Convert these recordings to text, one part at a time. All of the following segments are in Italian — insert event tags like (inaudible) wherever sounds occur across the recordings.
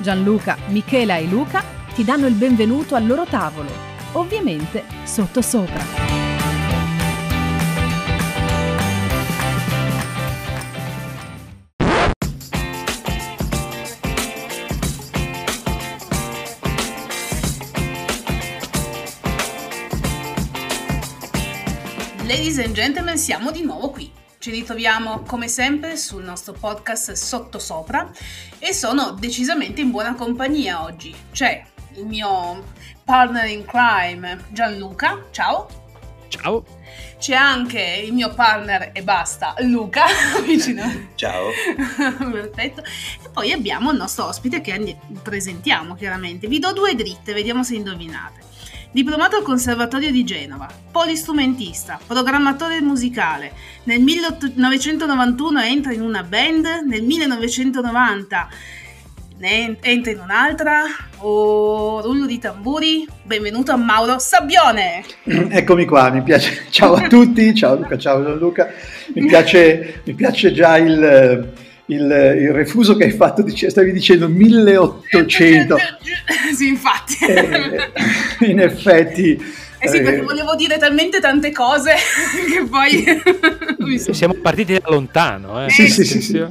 Gianluca, Michela e Luca ti danno il benvenuto al loro tavolo, ovviamente sottosopra. Ladies and gentlemen, siamo di nuovo qui. Ci ritroviamo come sempre sul nostro podcast Sottosopra e sono decisamente in buona compagnia oggi. C'è il mio partner in crime Gianluca, ciao. Ciao. C'è anche il mio partner e basta, Luca, (laughs) vicino. Ciao. (laughs) Perfetto. E poi abbiamo il nostro ospite che presentiamo chiaramente. Vi do due dritte, vediamo se indovinate. Diplomato al Conservatorio di Genova, polistrumentista, programmatore musicale. Nel 1991 entra in una band, nel 1990 ne entra in un'altra. Oh, rullo di tamburi. Benvenuto a Mauro Sabbione. (clears throat) Eccomi qua, mi piace. (laughs) Ciao a tutti, ciao Luca, ciao Gianluca. Mi piace, mi piace già il il, il, refuso che hai fatto, stavi dicendo 1800. (laughs) sì, infatti. Eh, in effetti... Eh sì, perché eh, volevo dire talmente tante cose (laughs) che poi... (laughs) Siamo partiti da lontano. Eh. Sì, sì, sì, sì.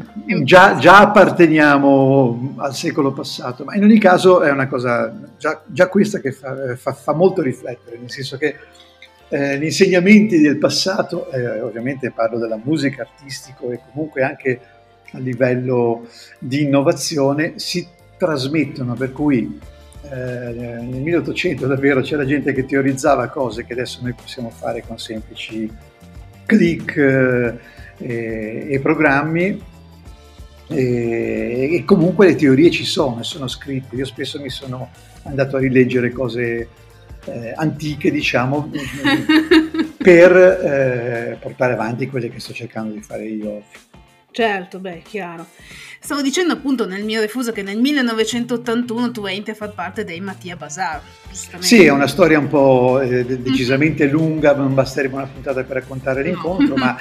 Già, già, apparteniamo al secolo passato, ma in ogni caso è una cosa, già, già questa che fa, fa, fa, molto riflettere, nel senso che eh, gli insegnamenti del passato, eh, ovviamente parlo della musica, artistico e comunque anche a livello di innovazione si trasmettono, per cui eh, nel 1800 davvero c'era gente che teorizzava cose che adesso noi possiamo fare con semplici click eh, e, e, programmi e, e, comunque le teorie ci sono, sono scritte. Io spesso mi sono andato a rileggere cose eh, antiche, diciamo, (laughs) per eh, portare avanti quelle che sto cercando di fare io Certo, beh, chiaro. Stavo dicendo appunto nel mio refuso che nel 1981 tu entri a far parte dei Mattia Bazar, Sì, è una storia un po' eh, decisamente mm-hmm. lunga, non basterebbe una puntata per raccontare l'incontro, no. ma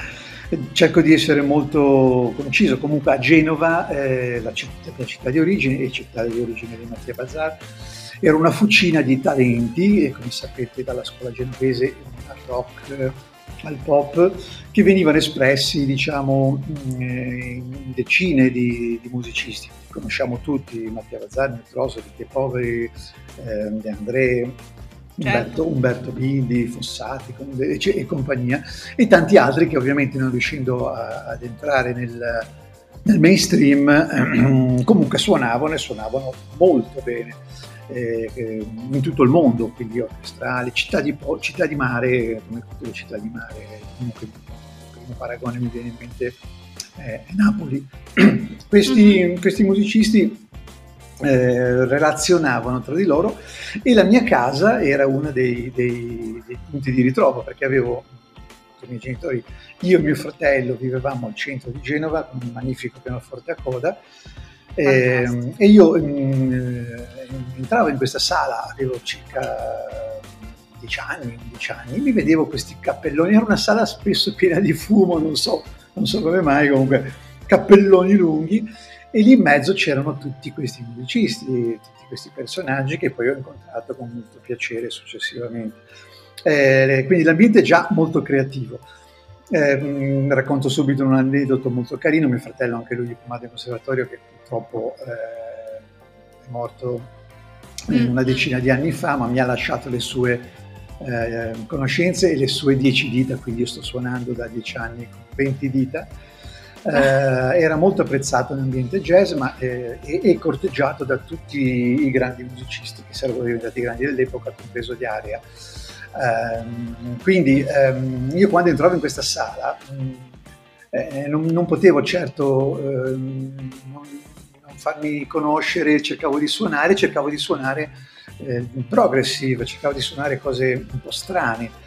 cerco di essere molto conciso. Comunque a Genova, eh, la, città, la, città, di origine e città di origine di Mattia Bazar, era una fucina di talenti e come sapete dalla scuola genovese al rock al pop che venivano espressi diciamo in decine di, di musicisti conosciamo tutti Mattia Vazzani, Troso, Ricche Poveri eh, De André Umberto, certo. Umberto Bindi, Fossati e, compagnia e tanti altri che ovviamente non riuscendo a, ad entrare nel, nel mainstream eh, (clears throat) comunque suonavano e suonavano molto bene eh, eh, in tutto il mondo, quindi orchestrali, città di, città di mare, come tutte le città di mare, comunque il primo paragone mi viene in mente è Napoli. (clears throat) questi, mm-hmm. questi musicisti eh, relazionavano tra di loro e la mia casa era uno dei, dei, dei punti di ritrovo perché avevo i miei genitori, io e mio fratello vivevamo al centro di Genova con un magnifico pianoforte a coda eh, e io eh, entravo in questa sala, avevo circa 10 anni, 11 anni, mi vedevo questi cappelloni, era una sala spesso piena di fumo, non so, non so come mai, comunque cappelloni lunghi, e lì in mezzo c'erano tutti questi musicisti, tutti questi personaggi che poi ho incontrato con molto piacere successivamente. Eh, quindi l'ambiente è già molto creativo. Eh, racconto subito un aneddoto molto carino, mio fratello, anche lui diplomato in conservatorio, che purtroppo eh, è morto mm. una decina di anni fa, ma mi ha lasciato le sue eh, conoscenze e le sue dieci dita, quindi io sto suonando da dieci anni con 20 dita. Eh, era molto apprezzato nell'ambiente jazz ma, eh, e, e, corteggiato da tutti i grandi musicisti che sarebbero diventati grandi dell'epoca, compreso di area. Ehm, quindi ehm, io quando entravo in questa sala mh, mm, eh, non, non, potevo certo, ehm, non, farmi conoscere, cercavo di suonare, cercavo di suonare eh, progressive, cercavo di suonare cose un po' strane.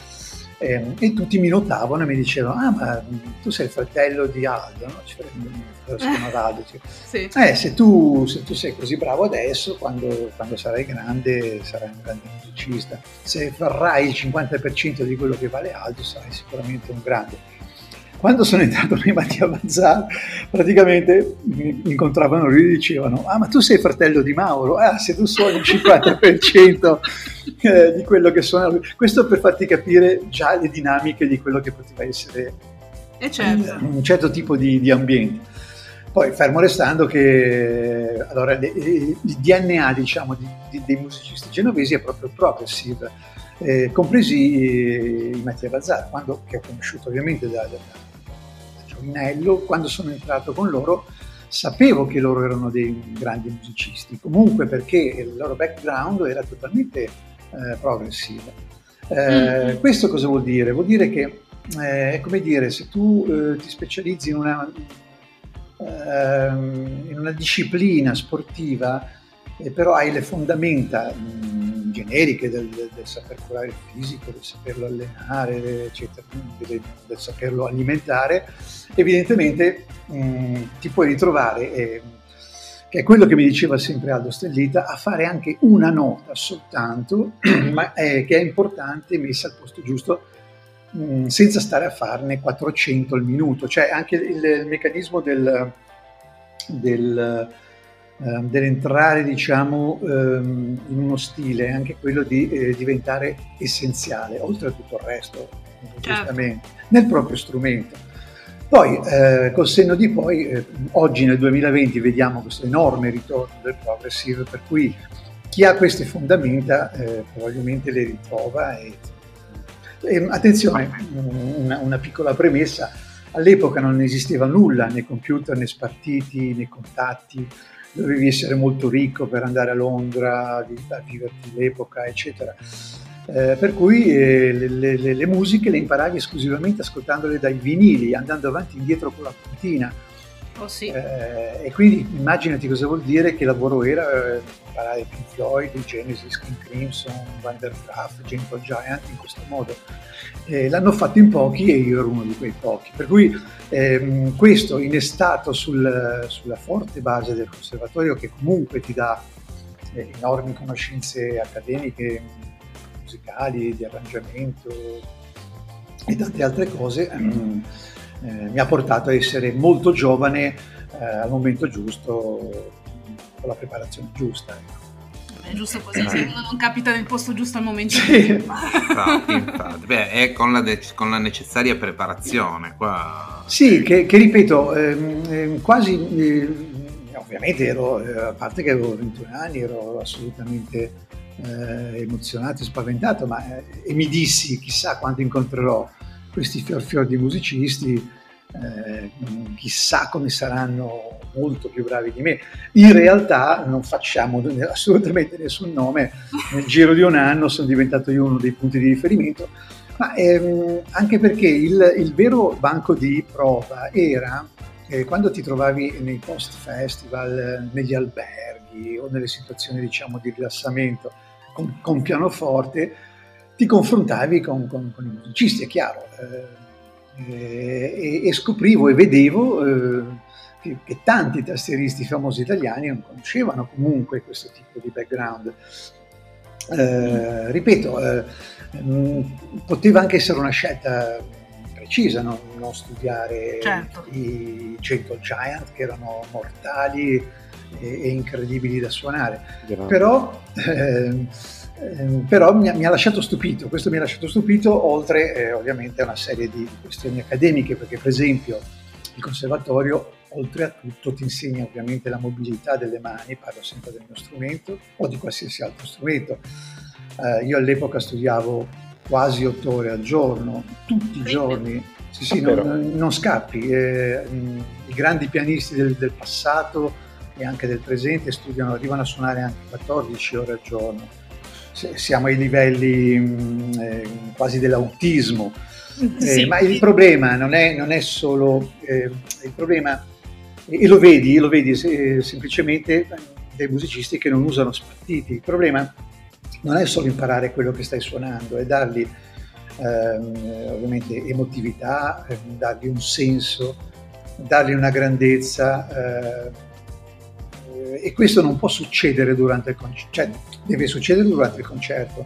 Eh, e tutti mi notavano e mi dicevano: Ah, ma tu sei il fratello di Aldo, no? Cioè, (laughs) Aldo. Cioè. Sì. Eh, se tu, se tu, sei così bravo adesso, quando, quando, sarai grande, sarai un grande musicista. Se farai il 50% di quello che vale Aldo, sarai sicuramente un grande quando sono entrato nei Mattia Bazzar, praticamente mi incontravano lui e dicevano: Ah, ma tu sei fratello di Mauro? Ah, se tu suoni il 50% eh, di quello che suona lui. Questo per farti capire già le dinamiche di quello che poteva essere certo. un certo tipo di, di, ambiente. Poi, fermo restando che allora, il DNA diciamo, di, di, dei musicisti genovesi è proprio progressive, eh, compresi eh, i Mattia Bazzar, quando, che ho conosciuto ovviamente da, da Giovinello, quando sono entrato con loro sapevo che loro erano dei grandi musicisti, comunque perché il loro background era totalmente eh, progressivo. Eh, mm-hmm. Questo cosa vuol dire? Vuol dire che eh, è come dire, se tu eh, ti specializzi in una, ehm, in una disciplina sportiva, eh, però hai le fondamenta mh, generiche del, del, del, saper curare il fisico, del saperlo allenare, eccetera, del, del saperlo alimentare, evidentemente mh, ti puoi ritrovare, eh, che è quello che mi diceva sempre Aldo Stellita, a fare anche una nota soltanto, (clears throat) ma è, che è importante, messa al posto giusto, mh, senza stare a farne 400 al minuto, cioè anche il, il meccanismo del, Ehm, dell'entrare diciamo ehm, in uno stile anche quello di eh, diventare essenziale oltre a tutto il resto certo. nel proprio strumento poi eh, col senno di poi eh, oggi nel 2020 vediamo questo enorme ritorno del progressive per cui chi ha queste fondamenta eh, probabilmente le ritrova e, e attenzione una, una piccola premessa all'epoca non esisteva nulla né computer né spartiti né contatti dovevi essere molto ricco per andare a Londra, a viverti l'epoca, eccetera. Eh, per cui eh, le, le, le, musiche le imparavi esclusivamente ascoltandole dai vinili, andando avanti e indietro con la puntina. Oh, sì. eh, e quindi immaginati cosa vuol dire che lavoro era eh, imparare Pink Floyd, Genesis, King Crimson, Van der Graaf, Gentle Giant in questo modo. Eh, l'hanno fatto in pochi e io ero uno di quei pochi. Per cui ehm, questo innestato sul, sulla forte base del conservatorio che comunque ti dà eh, enormi conoscenze accademiche, musicali, di arrangiamento e tante altre cose. Ehm, eh, mi ha portato a essere molto giovane eh, al momento giusto, con la preparazione giusta. Ecco. È giusto così, se (clears throat) uno non capita nel posto giusto al momento sì. giusto. infatti, infatti. Beh, è con la, de- con la, necessaria preparazione. Qua. Sì, che, che ripeto, ehm, ehm quasi, eh, ovviamente ero, eh, a parte che avevo 21 anni, ero assolutamente eh, emozionato e spaventato, ma, eh, e mi dissi chissà quando incontrerò questi fior fior di musicisti, eh, chissà come saranno molto più bravi di me. In realtà non facciamo assolutamente nessun nome, nel giro di un anno sono diventato io uno dei punti di riferimento, ma ehm, anche perché il, il, vero banco di prova era eh, quando ti trovavi nei post festival, negli alberghi o nelle situazioni diciamo di rilassamento con, con pianoforte, ti confrontavi con, con, con, i musicisti, è chiaro, eh, e, e, scoprivo e vedevo eh, che, che, tanti tastieristi famosi italiani non conoscevano comunque questo tipo di background. Eh, ripeto, eh, mh, mm, poteva anche essere una scelta precisa non, non studiare certo. i Gentle Giant che erano mortali e, e incredibili da suonare, però Ehm, però mi ha, mi ha, lasciato stupito, questo mi ha lasciato stupito oltre eh, ovviamente a una serie di questioni accademiche perché per esempio il conservatorio oltre a tutto ti insegna ovviamente la mobilità delle mani, parlo sempre del mio strumento o di qualsiasi altro strumento. Eh, io all'epoca studiavo quasi otto ore al giorno, tutti i giorni, sì, sì, non, non, scappi. Eh, I grandi pianisti del, del passato e anche del presente studiano, arrivano a suonare anche 14 ore al giorno siamo ai livelli mm, eh, quasi dell'autismo. (laughs) Eh, sì. Ma il problema non è, non è solo, eh, il problema e lo vedi, lo vedi se, semplicemente dei musicisti che non usano spartiti. Il problema non è solo imparare quello che stai suonando, è dargli ehm, ovviamente emotività, ehm, dargli un senso, dargli una grandezza. Eh, e questo non può succedere durante il concerto, cioè deve succedere durante il concerto,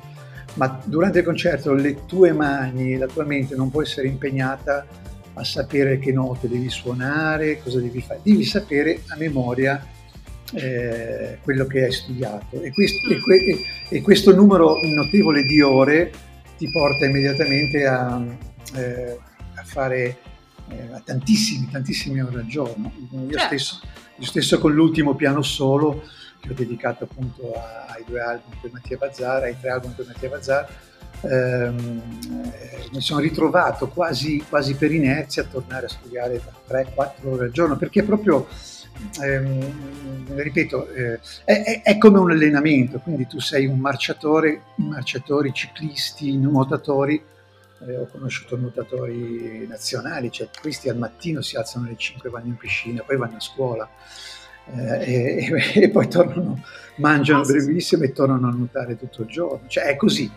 ma durante il concerto le tue mani, la tua mente non può essere impegnata a sapere che note devi suonare, cosa devi fare, devi sapere a memoria eh, quello che hai studiato e questo, e, que, e questo, numero notevole di ore ti porta immediatamente a, eh, a fare eh, a tantissimi, tantissime ore al giorno. Io, certo. stesso, io stesso con l'ultimo piano solo che ho dedicato appunto ai due album per Mattia Bazzar, ai tre album per Mattia Bazzar, ehm, eh, mi sono ritrovato quasi, quasi, per inerzia a tornare a studiare 3-4 ore al giorno, perché proprio, ehm, ripeto, eh, è, è, come un allenamento, quindi tu sei un marciatore, marciatori, ciclisti, nuotatori, eh, ho conosciuto nuotatori nazionali, cioè questi al mattino si alzano alle 5 vanno in piscina, poi vanno a scuola eh, e, e, (laughs) poi tornano, mangiano ah, brevissimo e tornano a nuotare tutto il giorno. Cioè è così.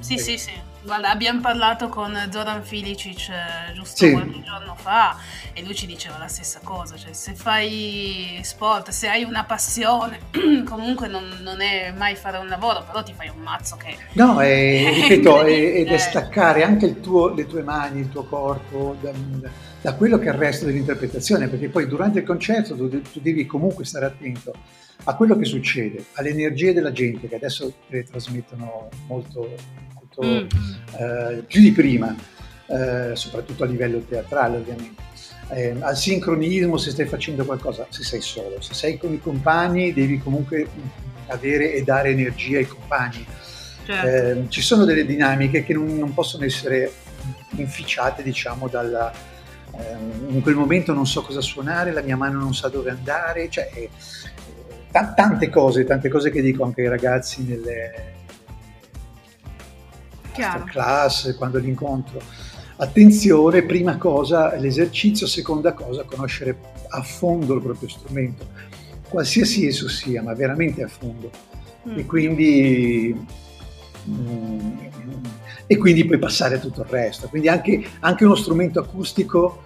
Sì, sì, sì. Guarda, abbiamo parlato con Zoran Filicic eh, giusto sì. qualche giorno fa e lui ci diceva la stessa cosa, cioè se fai sport, se hai una passione, (clears throat) comunque non, non è mai fare un lavoro, però ti fai un mazzo che... No, (laughs) è, ripeto, ed è staccare anche tuo, le tue mani, il tuo corpo da, da, quello che è il resto dell'interpretazione, perché poi durante il concerto tu, tu devi comunque stare attento a quello che succede, alle energie della gente che adesso le trasmettono molto, molto mm. eh, più di prima, eh, soprattutto a livello teatrale ovviamente. Eh, al sincronismo se stai facendo qualcosa, se sei solo, se sei con i compagni devi comunque avere e dare energia ai compagni. Certo. Eh, ci sono delle dinamiche che non, non possono essere inficiate diciamo dalla, ehm, in quel momento non so cosa suonare, la mia mano non sa dove andare, cioè eh, t- tante cose, tante cose che dico anche ai ragazzi nelle class, quando li incontro. Attenzione, prima cosa l'esercizio, seconda cosa conoscere a fondo il proprio strumento, qualsiasi esso sia, ma veramente a fondo. Mm. E quindi mm, e quindi poi passare a tutto il resto. Quindi anche, anche uno strumento acustico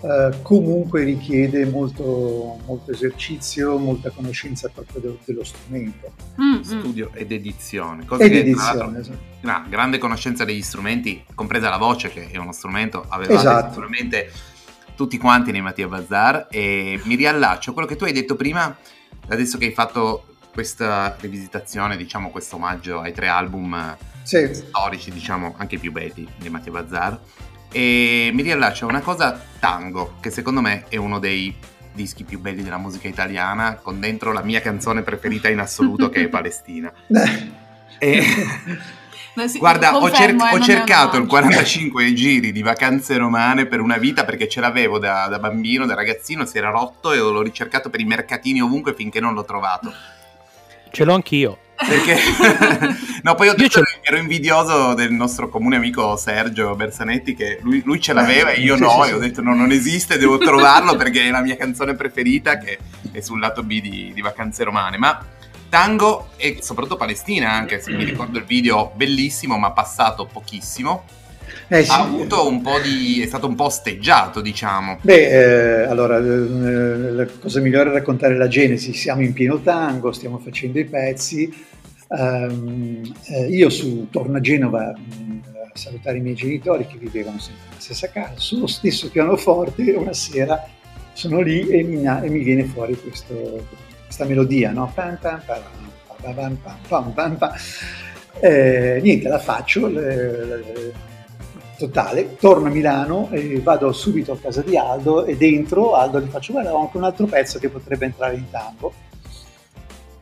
eh, comunque richiede molto, molto, esercizio, molta conoscenza proprio de- dello strumento. Mm-hmm. Studio ed edizione. Cosa ed edizione, esatto. una grande conoscenza degli strumenti, compresa la voce che è uno strumento, avevate esatto. sicuramente tutti quanti nei Mattia Bazar e mi riallaccio a quello che tu hai detto prima, adesso che hai fatto questa rivisitazione, diciamo questo omaggio ai tre album sì. storici, diciamo anche più belli di Mattia Bazar e mi riallaccio a una cosa tango, che secondo me è uno dei dischi più belli della musica italiana, con dentro la mia canzone preferita in assoluto che è (laughs) Palestina. e... (laughs) Si, Guarda, ho, cer- eh, ho cercato il 45 giri di vacanze romane per una vita perché ce l'avevo da, da, bambino, da ragazzino, si era rotto e l'ho ricercato per i mercatini ovunque finché non l'ho trovato. Ce l'ho anch'io. Perché (laughs) no, poi ho detto che ero invidioso del nostro comune amico Sergio Bersanetti che lui, lui ce l'aveva e io no, e ho detto no, non esiste, devo trovarlo perché è la mia canzone preferita che è sul lato B di, di Vacanze Romane. Ma tango e soprattutto Palestina, anche se mi ricordo il video bellissimo ma passato pochissimo. Eh, sì. ha avuto un po' di. è stato un po' osteggiato, diciamo. Beh, eh, allora, eh, la cosa migliore è raccontare la genesi. Siamo in pieno tango, stiamo facendo i pezzi. Um, io su, torno a Genova mm, a salutare i miei genitori che vivevano sempre nella stessa casa. Sullo stesso pianoforte, una sera sono lì e mi, e mi viene fuori questo, questa melodia, no? Pam, pam, pam, eh, niente, la faccio. Le, le, totale, torno a Milano e vado subito a casa di Aldo e dentro Aldo gli faccio guarda ho anche un altro pezzo che potrebbe entrare in tango.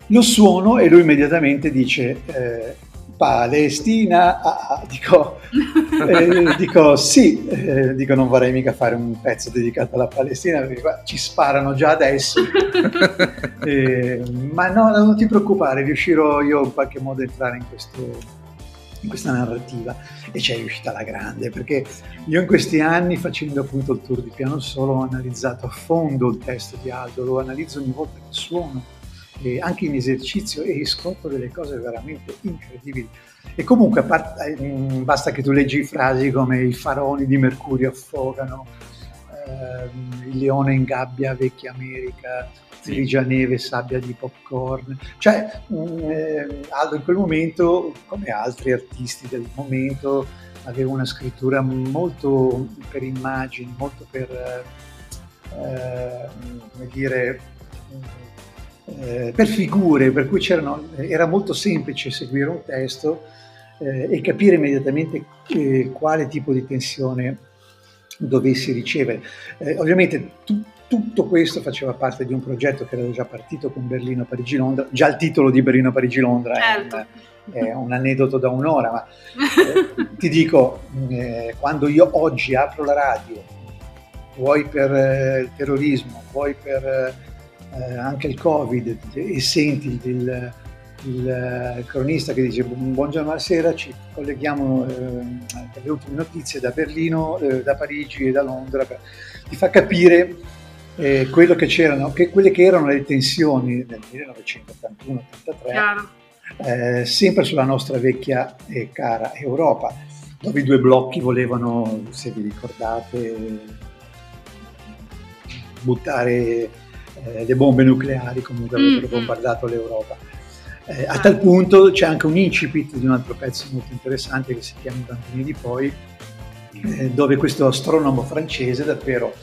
Lo suono e lui immediatamente dice eh, Palestina, ah, ah. Dico, (laughs) eh, dico sì, eh, dico non vorrei mica fare un pezzo dedicato alla Palestina perché qua ci sparano già adesso, (laughs) eh, ma no, non ti preoccupare, riuscirò io in qualche modo a entrare in questo, in questa narrativa e ci è riuscita alla grande perché io in questi anni facendo appunto il tour di piano solo ho analizzato a fondo il testo di Aldo, lo analizzo ogni volta che suono e anche in esercizio e scopro delle cose veramente incredibili. E comunque part- eh, basta che tu leggi frasi come i faroni di Mercurio affogano, ehm, il leone in gabbia, vecchia America, grigia neve, sabbia di popcorn. Cioè, eh, Aldo in quel momento, come altri artisti del momento, aveva una scrittura molto per immagini, molto per, eh, come dire, eh, per figure, per cui era molto semplice seguire un testo eh, e capire immediatamente quale tipo di tensione dovessi ricevere. Eh, ovviamente tu, tutto questo faceva parte di un progetto che era già partito con Berlino, Parigi, Londra. Già il titolo di Berlino, Parigi, Londra certo. è, un, è, un, aneddoto da un'ora, ma eh, ti dico, eh, quando io oggi apro la radio, vuoi per eh, il terrorismo, vuoi per eh, anche il Covid, e senti il, il, il, cronista che dice buongiorno, buonasera, ci colleghiamo eh, per le ultime notizie da Berlino, eh, da Parigi e da Londra, per, ti fa capire eh, quello che c'erano, che, quelle che erano le tensioni nel 1981-83, eh, sempre sulla nostra vecchia e cara Europa, dove i due blocchi volevano, se vi ricordate, buttare eh, le bombe nucleari, comunque avrebbero mm, mm. bombardato l'Europa. Eh, a tal punto c'è anche un incipit di un altro pezzo molto interessante che si chiama I bambini di poi, dove questo astronomo francese davvero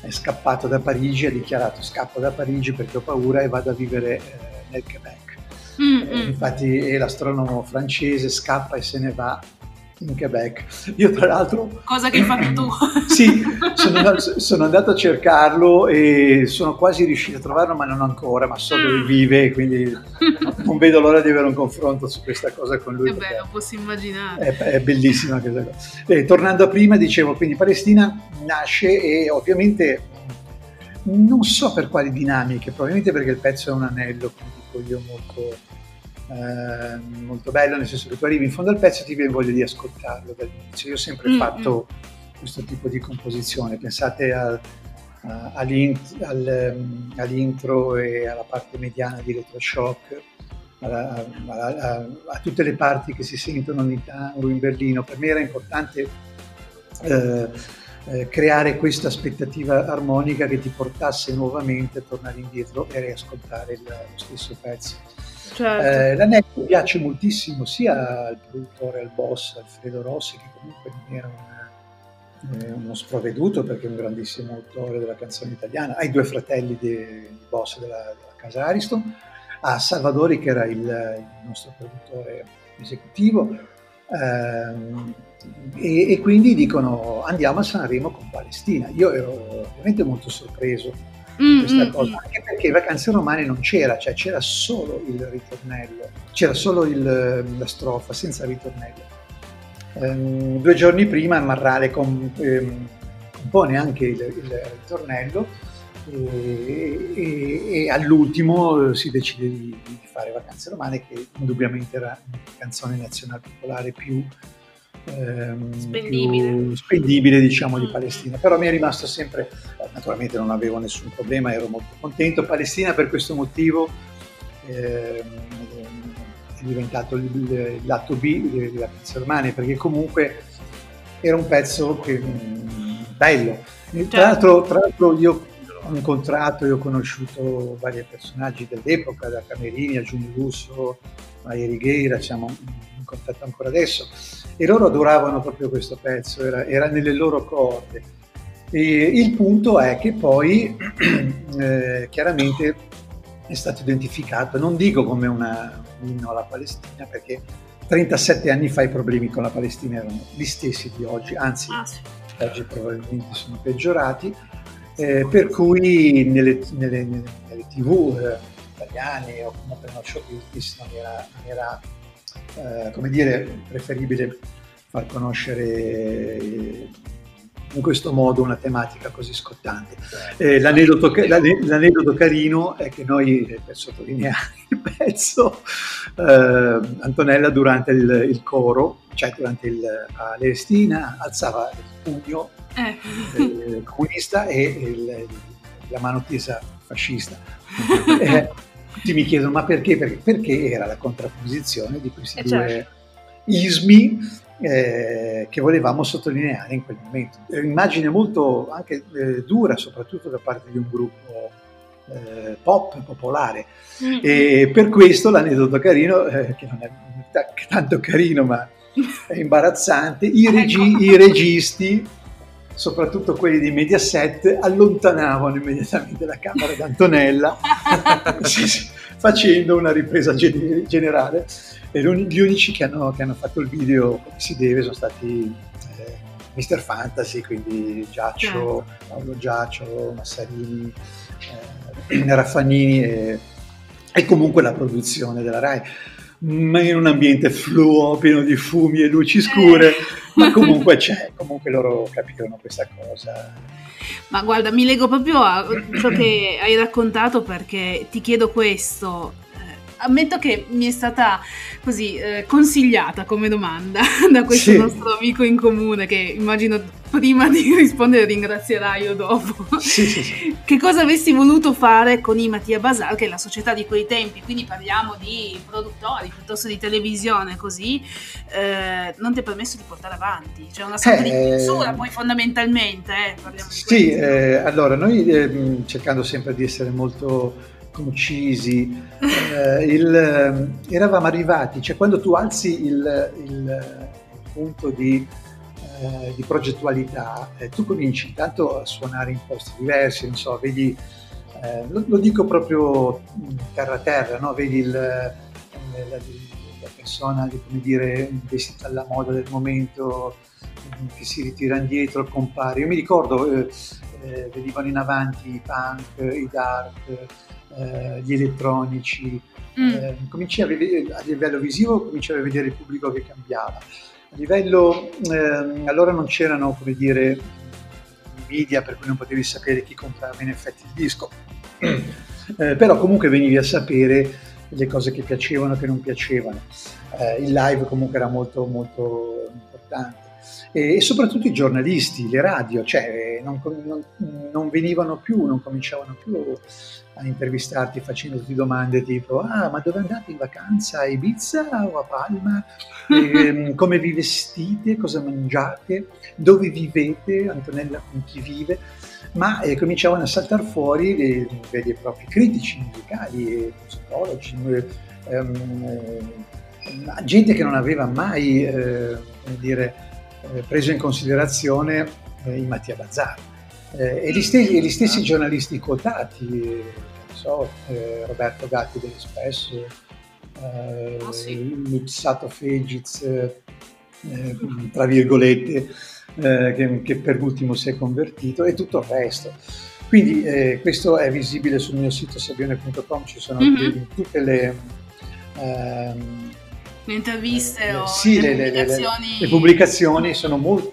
è scappato da Parigi, ha dichiarato scappo da Parigi perché ho paura e vado a vivere eh, nel Quebec. Mm-hmm. infatti l'astronomo francese scappa e se ne va in Quebec. Io tra l'altro... Cosa che hai fatto tu. (laughs) sì, sono, sono, andato a cercarlo e sono quasi riuscito a trovarlo, ma non ancora, ma so dove mm. vive, quindi non vedo l'ora di avere un confronto su questa cosa con lui. Che bello, posso immaginare. È, è bellissima questa cosa. E, tornando a prima, dicevo, quindi Palestina nasce e ovviamente non so per quali dinamiche, probabilmente perché il pezzo è un anello, come dico io, molto eh, molto bello, nel senso che tu arrivi in fondo al pezzo e ti viene voglia di ascoltarlo dall'inizio. Io ho sempre mm-hmm. fatto questo tipo di composizione, pensate al, all'int, al, um, all'intro e alla parte mediana di Electroshock, a, a, a, tutte le parti che si sentono in tango in Berlino. Per me era importante eh, eh, creare questa aspettativa armonica che ti portasse nuovamente a tornare indietro e riascoltare il, lo stesso pezzo. Certo. Eh, l'anello piace moltissimo sia al produttore, al boss Alfredo Rossi, che comunque non era una, eh, uno sprovveduto perché è un grandissimo autore della canzone italiana, ai due fratelli di, boss della, della, casa Ariston, a Salvadori che era il, il nostro produttore esecutivo. Ehm, e, e, quindi dicono andiamo a Sanremo con Palestina. Io ero ovviamente molto sorpreso mm, questa mm, cosa, mm. anche perché Vacanze Romane non c'era, cioè c'era solo il ritornello, c'era solo il, la strofa senza ritornello. Um, due giorni prima Marrale com, um, compone anche il, il ritornello e, e, e, all'ultimo si decide di, di, fare Vacanze Romane che indubbiamente era la canzone nazionale popolare più ehm, spendibile. spendibile diciamo di mm. Palestina però mi è rimasto sempre naturalmente non avevo nessun problema ero molto contento Palestina per questo motivo ehm, è diventato il, il lato B della canzone romane perché comunque era un pezzo che, mm, bello certo. tra, l'altro, tra l'altro io ho incontrato e ho conosciuto vari personaggi dell'epoca, da Camerini a Giunio Russo, a Righeira, siamo in contatto ancora adesso, e loro adoravano proprio questo pezzo, era, era nelle loro corde. E il punto è che poi (clears throat) eh, chiaramente è stato identificato, non dico come una, un inno alla Palestina, perché 37 anni fa i problemi con la Palestina erano gli stessi di oggi, anzi ah, sì. oggi probabilmente sono peggiorati, eh, per cui nelle, nelle, nelle tv eh, italiane o comunque nello show business non era, non era eh, come dire, preferibile far conoscere eh, in questo modo una tematica così scottante. Eh, l'aneddoto, l'aneddoto, carino è che noi, eh, per sottolineare (laughs) il pezzo, eh, Antonella durante il, il, coro cioè durante il Palestina alzava il pugno eh. eh comunista e il, la mano tesa fascista. (laughs) tutti mi chiedono ma perché? perché? Perché era la contrapposizione di questi eh, due certo. ismi eh, che volevamo sottolineare in quel momento. È un'immagine molto anche eh, dura, soprattutto da parte di un gruppo eh, pop popolare. Mm-hmm. E per questo l'aneddoto carino, eh, che non è tanto carino ma è imbarazzante, i, (laughs) regi- ecco. i registi soprattutto quelli di Mediaset, allontanavano immediatamente la camera d'Antonella (laughs) facendo una ripresa generale e gli unici che hanno, che hanno, fatto il video come si deve sono stati eh, Mr. Fantasy, quindi Giaccio, certo. Paolo Giaccio, Massarini, eh, (clears throat) Raffagnini e, e, comunque la produzione della RAI. Ma in un ambiente fluo, pieno di fumi e luci scure, eh. ma (laughs) comunque c'è, comunque loro capirono questa cosa. Ma guarda, mi leggo proprio a ciò che hai raccontato perché ti chiedo questo ammetto che mi è stata così eh, consigliata come domanda (laughs) da questo sì. nostro amico in comune che immagino prima di (laughs) rispondere ringrazierai io dopo. Sì, sì, sì. Che cosa avresti voluto fare con i Mattia Basar, che è la società di quei tempi, quindi parliamo di produttori piuttosto di televisione, così eh, non ti ha permesso di portare avanti. C'è una sorta eh, di censura poi fondamentalmente. Eh, sì, eh, allora noi ehm, cercando sempre di essere molto concisi, eh, il, ehm, eravamo arrivati, cioè quando tu alzi il, il, punto di, eh, di progettualità, eh, tu cominci intanto a suonare in posti diversi, non so, vedi, eh, lo, lo, dico proprio terra a terra, no? vedi il, eh, la, la, persona, come dire, vestita alla moda del momento, che si ritira indietro, compare. Io mi ricordo, eh, eh, venivano in avanti i punk, i dark, eh, gli elettronici, mm. eh, cominci a, vedere, a livello visivo cominciavi a vedere il pubblico che cambiava. A livello, eh, allora non c'erano, come dire, media per cui non potevi sapere chi comprava in effetti il disco, eh, però comunque venivi a sapere le cose che piacevano e che non piacevano. Eh, il live comunque era molto molto importante e, soprattutto i giornalisti, le radio, cioè non, non, non, venivano più, non cominciavano più a intervistarti facendoti domande tipo ah ma dove andate in vacanza? A Ibiza o a Palma? E, ehm, (laughs) come vi vestite? Cosa mangiate? Dove vivete? Antonella con chi vive? Ma eh, cominciavano a saltare fuori dei veri e propri critici musicali psicologi ehm, eh, gente che non aveva mai eh, dire, eh, preso in considerazione eh, i Mattia Bazzaro eh, e, gli stessi, e, gli stessi, giornalisti quotati, so, eh, Roberto Gatti dell'Espresso, eh, oh, sì. Luzzatto Fegiz, eh, tra virgolette, eh, che, che, per ultimo si è convertito, e tutto il resto. Quindi eh, questo è visibile sul mio sito sabione.com, ci sono mm-hmm. tutte le... Ehm, le interviste eh, o sì, le, le, pubblicazioni? Le, pubblicazioni sono molto,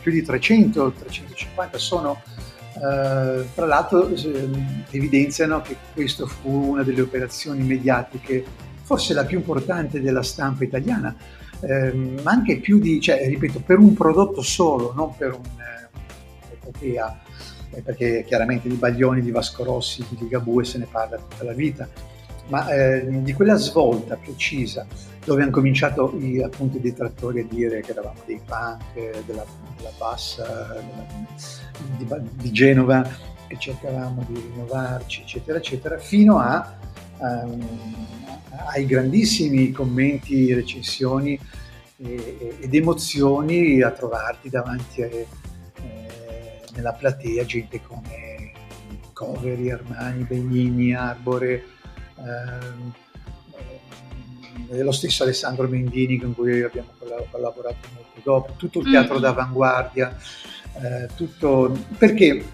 più di 300, 350, sono eh, tra l'altro eh, evidenziano che questa fu una delle operazioni mediatiche, forse la più importante della stampa italiana, eh, ma anche più di, cioè, ripeto, per un prodotto solo, non per un'epopea, eh, perché chiaramente di Baglioni, di Vasco Rossi, di Ligabue se ne parla tutta la vita, ma eh, di quella svolta precisa dove hanno cominciato i, appunto i detrattori a dire che eravamo dei punk della, della bassa della, di, di, Genova che cercavamo di rinnovarci eccetera eccetera fino a, um, ai grandissimi commenti, recensioni e, ed emozioni a trovarti davanti a, eh, nella platea gente come Coveri, Armani, Benigni, Arbore ehm, eh, lo stesso Alessandro Mendini con cui abbiamo collaborato molto dopo, tutto il teatro mm. d'avanguardia, eh, tutto, perché,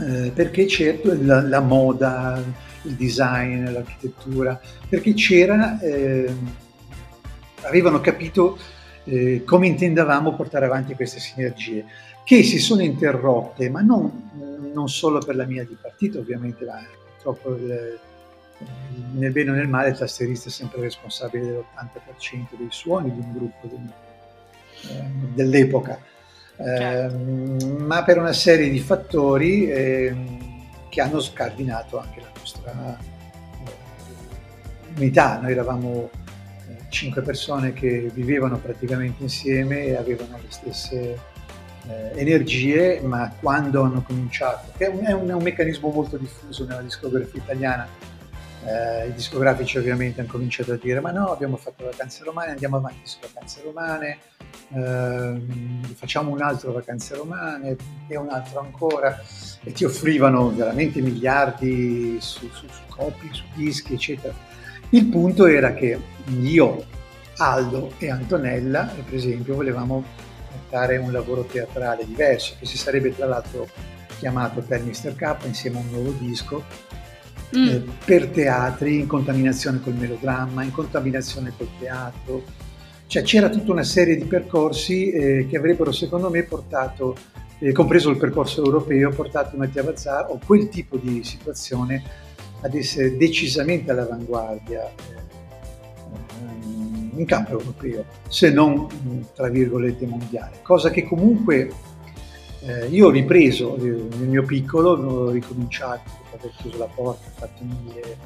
eh, perché c'è la, la, moda, il design, l'architettura, perché c'era, eh, avevano capito eh, come intendavamo portare avanti queste sinergie, che si sono interrotte, ma non, non solo per la mia di partito ovviamente, ma purtroppo il, nel bene o nel male il tastierista è sempre responsabile dell'80% dei suoni di un gruppo, eh, dell'epoca, certo. eh, ma per una serie di fattori eh, che hanno scardinato anche la nostra unità. Noi eravamo cinque persone che vivevano praticamente insieme e avevano le stesse eh, energie, ma quando hanno cominciato, che è un, è un meccanismo molto diffuso nella discografia italiana, eh, i discografici ovviamente hanno cominciato a dire ma no, abbiamo fatto vacanze romane, andiamo avanti su vacanze romane, eh, facciamo un altro vacanze romane e un altro ancora e ti offrivano veramente miliardi su, su, su copie, su dischi eccetera. Il punto era che io, Aldo e Antonella, per esempio, volevamo portare un lavoro teatrale diverso, che si sarebbe tra l'altro chiamato per Mr. K insieme a un nuovo disco, mm. eh, per teatri, in contaminazione col melodramma, in contaminazione col teatro. Cioè c'era tutta una serie di percorsi eh, che avrebbero secondo me portato, eh, compreso il percorso europeo, portato Mattia Bazzar o quel tipo di situazione ad essere decisamente all'avanguardia eh, in campo europeo, se non tra virgolette mondiale, cosa che comunque eh, io ho ripreso nel mio piccolo, ho ricominciato, aver chiuso la porta, ho fatto mille,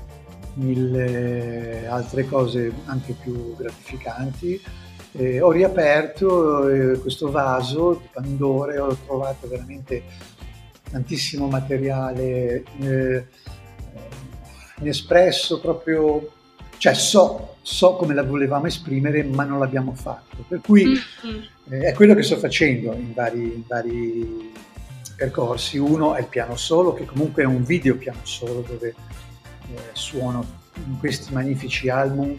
mille altre cose anche più gratificanti. Eh, ho riaperto eh, questo vaso di Pandora e ho trovato veramente tantissimo materiale eh, inespresso, proprio cioè so, so, come la volevamo esprimere, ma non l'abbiamo fatto. Per cui mm-hmm. eh, è quello che sto facendo in vari, in vari, percorsi. Uno è il piano solo, che comunque è un video piano solo dove eh, suono in questi magnifici album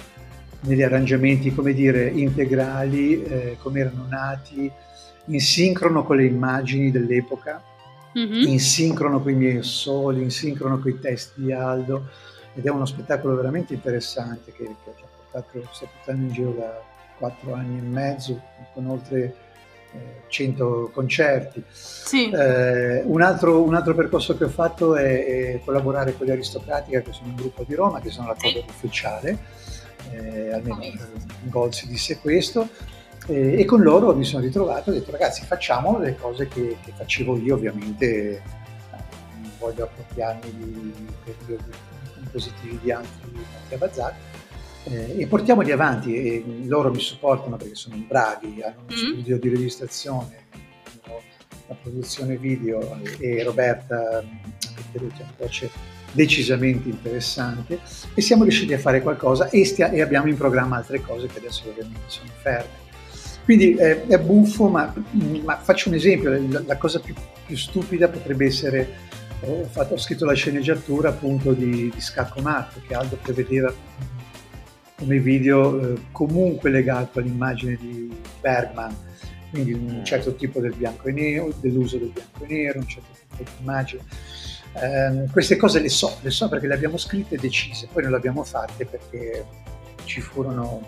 negli arrangiamenti, come dire, integrali, eh, come erano nati, in sincrono con le immagini dell'epoca, mm-hmm. in sincrono con i miei soli, in sincrono con i testi di Aldo ed è uno spettacolo veramente interessante che, che ho già portato, sto portando in giro da quattro anni e mezzo con oltre 100 concerti. Sì. Eh, un, altro, un, altro, percorso che ho fatto è, è, collaborare con gli Aristocratica, che sono un gruppo di Roma, che sono la cover sì. ufficiale, eh, almeno Gold si disse questo, e con loro mi sono ritrovato e ho detto ragazzi facciamo le cose che, che facevo io ovviamente non voglio appropriarmi di periodi dispositivi di altri Mattia Bazzar eh, e portiamoli avanti e loro mi supportano perché sono bravi, hanno uno mm-hmm. studio di registrazione, la produzione video e Roberta Petterucci è una voce decisamente interessante e siamo riusciti a fare qualcosa e, stia- e abbiamo in programma altre cose che adesso ovviamente sono ferme. Quindi eh, è buffo, ma, ma, faccio un esempio, la, la cosa più, più stupida potrebbe essere ho, fatto, ho scritto la sceneggiatura appunto di, di Scacco Matto che Aldo prevedeva come video eh, comunque legato all'immagine di Bergman, quindi un mm. certo tipo del bianco e nero, dell'uso del bianco e nero, un certo tipo di immagine. Eh, queste cose le so, le so perché le abbiamo scritte e decise, poi non le abbiamo fatte perché ci furono,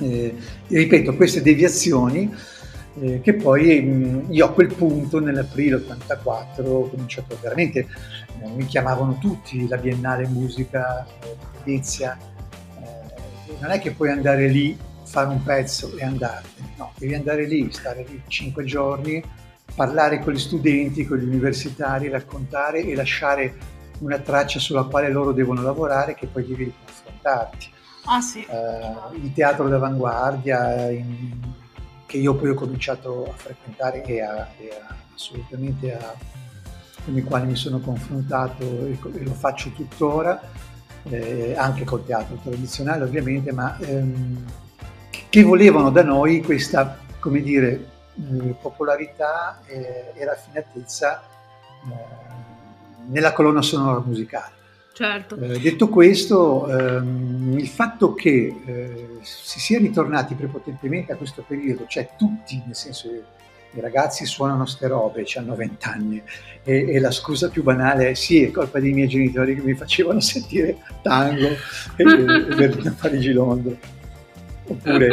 eh, ripeto, queste deviazioni eh, che poi mh, mm, io a quel punto nell'aprile 84 ho cominciato veramente, eh, mi chiamavano tutti la Biennale Musica Venezia, non è che puoi andare lì, fare un pezzo e andartene, no, devi andare lì, stare lì cinque giorni, parlare con gli studenti, con gli universitari, raccontare e lasciare una traccia sulla quale loro devono lavorare che poi devi confrontarti. Ah, sì. uh, il teatro d'avanguardia, in, che io poi ho cominciato a frequentare e, a, e a, assolutamente a, con i quali mi sono confrontato e, e lo faccio tuttora, eh, anche col teatro tradizionale ovviamente, ma ehm, che volevano da noi questa, come dire, eh, popolarità e, e raffinatezza eh, nella colonna sonora musicale. Certo. Eh, detto questo, ehm, il fatto che eh, si sia ritornati prepotentemente a questo periodo, cioè tutti, nel senso che i ragazzi suonano ste robe, hanno vent'anni e, e, la scusa più banale è sì, è colpa dei miei genitori che mi facevano (laughs) sentire tango e, Berlino Parigi Londra. Oppure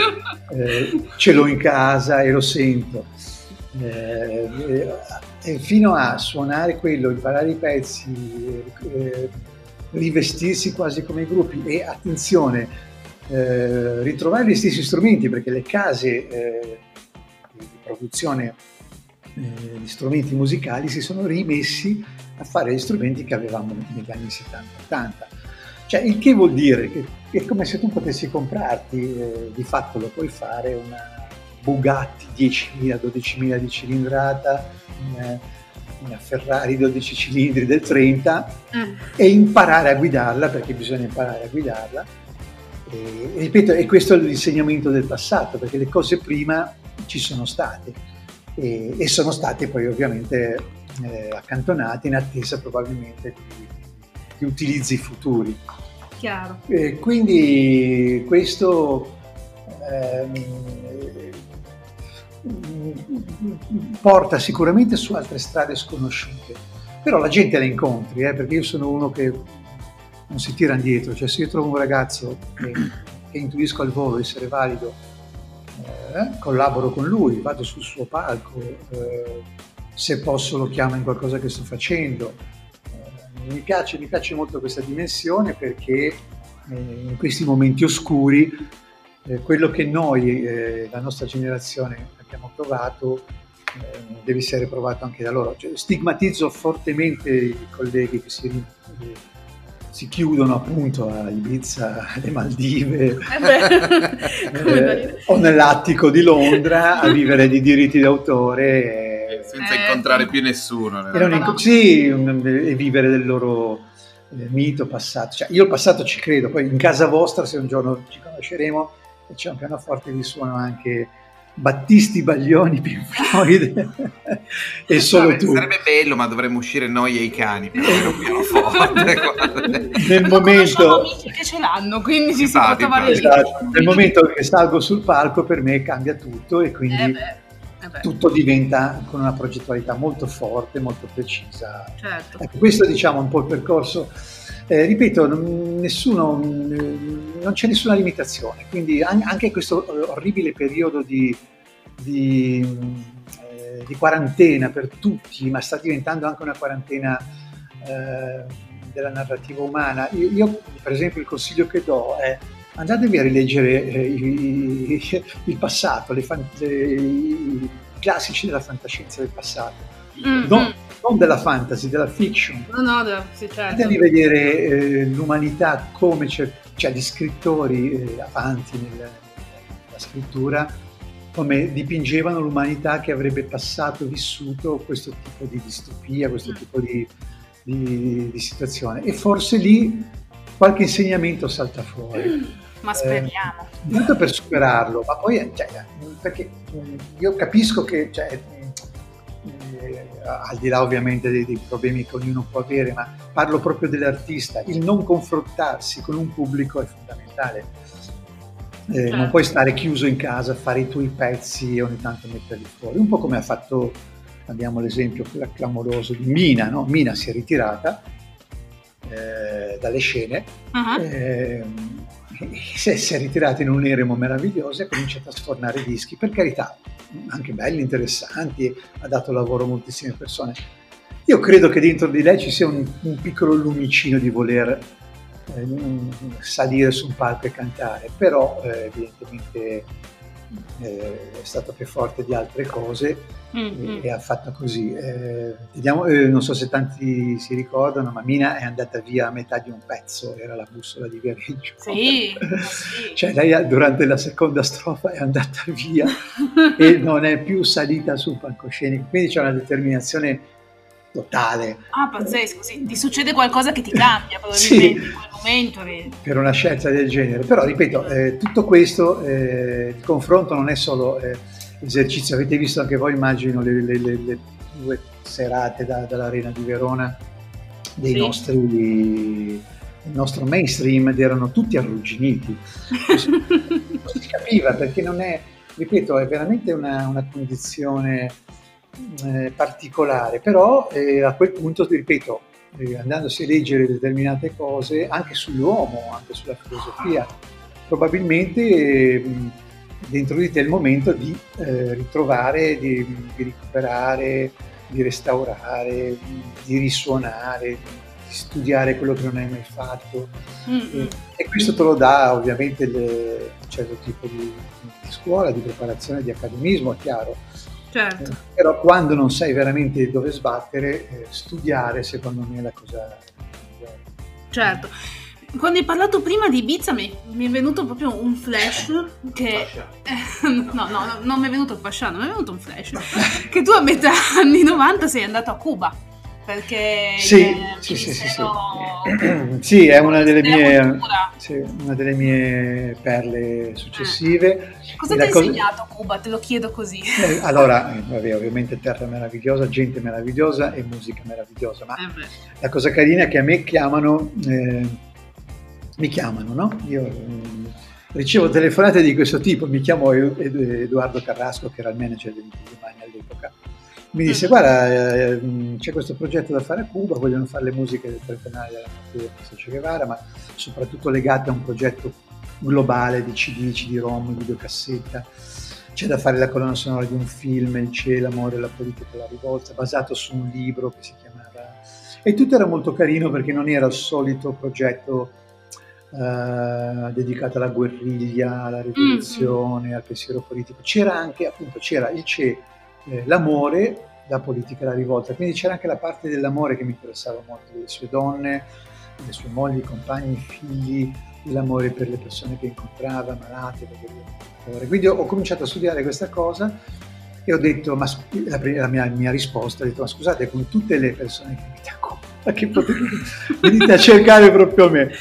eh, ce l'ho in casa e lo sento. Eh, e fino a suonare quello, imparare i pezzi, eh, rivestirsi quasi come i gruppi e attenzione, eh, ritrovare gli stessi strumenti perché le case eh, produzione eh, di strumenti musicali si sono rimessi a fare gli strumenti che avevamo negli anni 70-80. Cioè, il che vuol dire che è come se tu potessi comprarti, eh, di fatto lo puoi fare, una Bugatti 10.000, 12.000 di cilindrata, una, una Ferrari 12 cilindri del 30 mm. e imparare a guidarla, perché bisogna imparare a guidarla. E, ripeto, e questo è l'insegnamento del passato, perché le cose prima ci sono state e, e sono state poi ovviamente eh, accantonate in attesa probabilmente di, di utilizzi futuri. Chiaro. E quindi questo ehm, porta sicuramente su altre strade sconosciute, però la gente la incontri, eh, perché io sono uno che non si tira indietro, cioè se io trovo un ragazzo che, che intuisco al volo essere valido, eh, collaboro con lui, vado sul suo palco, eh, se posso lo chiamo in qualcosa che sto facendo. Eh, mi, piace, mi piace molto questa dimensione perché eh, in questi momenti oscuri eh, quello che noi, la nostra generazione, abbiamo provato deve essere provato anche da loro. Cioè, stigmatizzo fortemente i colleghi che si, si chiudono appunto a Ibiza, (laughs) alle Maldive eh, (laughs) o nell'attico di Londra a vivere di diritti d'autore. senza incontrare più nessuno. E, non, sì, e vivere del loro mito passato. Cioè, io il passato ci credo, poi in casa vostra, se un giorno ci conosceremo, c'è un pianoforte di suono anche Battisti, Baglioni, (laughs) Pink Floyd e solo Vabbè, tu. Sarebbe bello, ma dovremmo uscire noi e i cani per avere un pianoforte. Nel momento amici che ce l'hanno, quindi si esatto, si porta esatto. Nel momento che salgo sul palco per me cambia tutto e quindi eh beh, eh beh. tutto diventa con una progettualità molto forte, molto precisa. Certo. Ecco, questo diciamo un po' il percorso eh, ripeto, nessuno, non c'è nessuna limitazione, quindi anche in questo orribile periodo di, di, eh, di, quarantena per tutti, ma sta diventando anche una quarantena eh, della narrativa umana, io, io, per esempio il consiglio che do è andatevi a rileggere eh, i, i, il passato, le, le, i classici della fantascienza del passato. Mm-hmm. Non, non della fantasy, della fiction. No, no, da, sì, certo. di vedere eh, l'umanità come c'è, cioè gli scrittori eh, avanti nel, nella scrittura, come dipingevano l'umanità che avrebbe passato, vissuto questo tipo di distopia, questo mm. tipo di, di, di, situazione. E forse lì qualche insegnamento salta fuori. (clears throat) Ma speriamo. Eh, tanto per superarlo, ma poi, cioè, perché mm, io capisco che cioè, eh, al di là ovviamente dei, dei, problemi che ognuno può avere, ma parlo proprio dell'artista, il non confrontarsi con un pubblico è fondamentale. Eh, certo. Non puoi stare chiuso in casa, fare i tuoi pezzi e ogni tanto metterli fuori, un po' come ha fatto, abbiamo l'esempio clamoroso di Mina, no? Mina si è ritirata eh, dalle scene, uh-huh. eh, si è ritirata in un eremo meraviglioso e ha cominciato a sfornare dischi, per carità, anche belli, interessanti, ha dato lavoro a moltissime persone. Io credo che dentro di lei ci sia un, un piccolo lumicino di voler salire su un palco e cantare, però eh, evidentemente eh, è stato più forte di altre cose mm-hmm. e, e, ha fatto così. Eh, vediamo, eh, non so se tanti si ricordano, ma Mina è andata via a metà di un pezzo, era la bussola di Viareggio. Sì, sì. (laughs) cioè lei durante la seconda strofa è andata via e (laughs) non è più salita sul palcoscenico, quindi c'è una determinazione totale. Ah, pazzesco, sì. Ti succede qualcosa che ti cambia (laughs) probabilmente sì, momento. Che... Per una scelta del genere. Però, ripeto, eh, tutto questo, eh, il confronto non è solo eh, esercizio. Avete visto anche voi, immagino, le, le, le, le due serate da, dall'Arena di Verona dei sì. nostri il nostro mainstream ed erano tutti arrugginiti. non si capiva perché non è, ripeto, è veramente una, una condizione eh, particolare, però eh, a quel punto, ripeto, eh, andandosi a leggere determinate cose anche sull'uomo, anche sulla filosofia, probabilmente ehm, dentro di te è il momento di eh, ritrovare, di, di, recuperare, di restaurare, di risuonare, studiare quello che non hai mai fatto. Mm-hmm. E, questo te lo dà ovviamente le, un certo tipo di, di, scuola, di preparazione, di academismo, è chiaro. Certo. Eh, però quando non sai veramente dove sbattere, eh, studiare secondo me è la cosa migliore. Certo. Quando hai parlato prima di Ibiza mi, mi è venuto proprio un flash che... (laughs) Eh, (laughs) no, no, no, non mi è venuto il fasciano, mi è venuto un flash. che tu a metà anni 90 sei andato a Cuba. Perché... Sì, sì, sì, sì, sì. (clears throat) sì, è una delle, mie, sì, una delle mie perle successive. Eh. Cosa ti ha cosa... insegnato Cuba? Te lo chiedo così. Eh, allora, eh, vabbè, ovviamente terra meravigliosa, gente meravigliosa e musica meravigliosa, ma eh la cosa carina è che a me chiamano eh, mi chiamano, no? Io mm, ricevo telefonate di questo tipo, mi chiamo Edoardo Carrasco, che era il manager di Domani all'epoca. Mi disse, mm. guarda, eh, mm, c'è questo progetto da fare a Cuba, vogliono fare le musiche del telefonale della natura di Che Guevara, ma soprattutto legate a un progetto globale di CD, CD-ROM, videocassetta. C'è da fare la colonna sonora di un film, Il cielo, l'amore, la politica, la rivolta, basato su un libro che si chiamava... E tutto era molto carino perché non era il solito progetto eh, dedicata alla guerriglia, alla rivoluzione, mm. al pensiero politico. C'era anche, appunto, c'era il CE, eh, l'amore, la politica, la rivolta, quindi c'era anche la parte dell'amore che mi interessava molto, delle sue donne, le sue mogli, compagni, figli, l'amore per le persone che incontrava, malate, quindi ho, cominciato a studiare questa cosa e ho detto, ma la, la mia, mia, risposta, ho detto, ma scusate, come tutte le persone che mi a (laughs) che potete, (laughs) venite a cercare proprio me.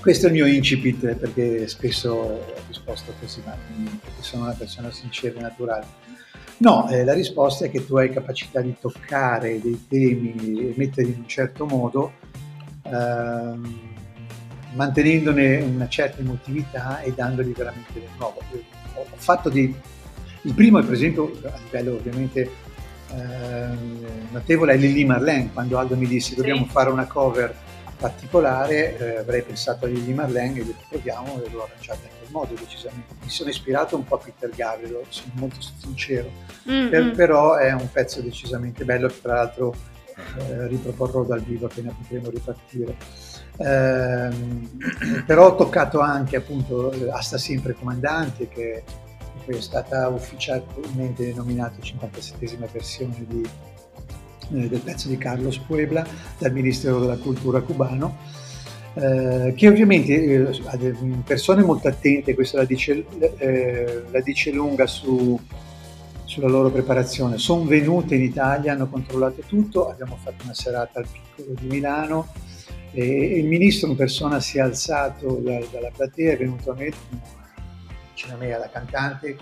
Questo è il mio incipit perché spesso ho risposto così, ma perché sono una persona sincera e naturale. No, eh, la risposta è che tu hai capacità di toccare dei temi e metterli in un certo modo, ehm, mantenendone una certa emotività e dandogli veramente del nuovo. Io ho fatto dei... Il primo è per esempio a livello ovviamente eh, notevole è Lily Marlene, quando Aldo mi disse dobbiamo sì. fare una cover particolare, eh, avrei pensato a Lily Marlene e detto proviamo e l'ho arrangiata in quel modo decisamente. Mi sono ispirato un po' a Peter Gabriel, sono molto sincero, mm-hmm. per, però è un pezzo decisamente bello che tra l'altro eh, riproporrò dal vivo appena potremo ripartire. Eh, (clears throat) però ho toccato anche appunto Asta sempre comandante che poi è stata ufficialmente nominata 57esima versione di eh, del pezzo di Carlos Puebla dal Ministero della Cultura cubano, eh, che ovviamente eh, persone molto attente, questo la dice, eh, la dice lunga su, sulla loro preparazione, sono venute in Italia, hanno controllato tutto, abbiamo fatto una serata al piccolo di Milano e il ministro in persona si è alzato da, dalla platea, è venuto a me, vicino a me alla cantante,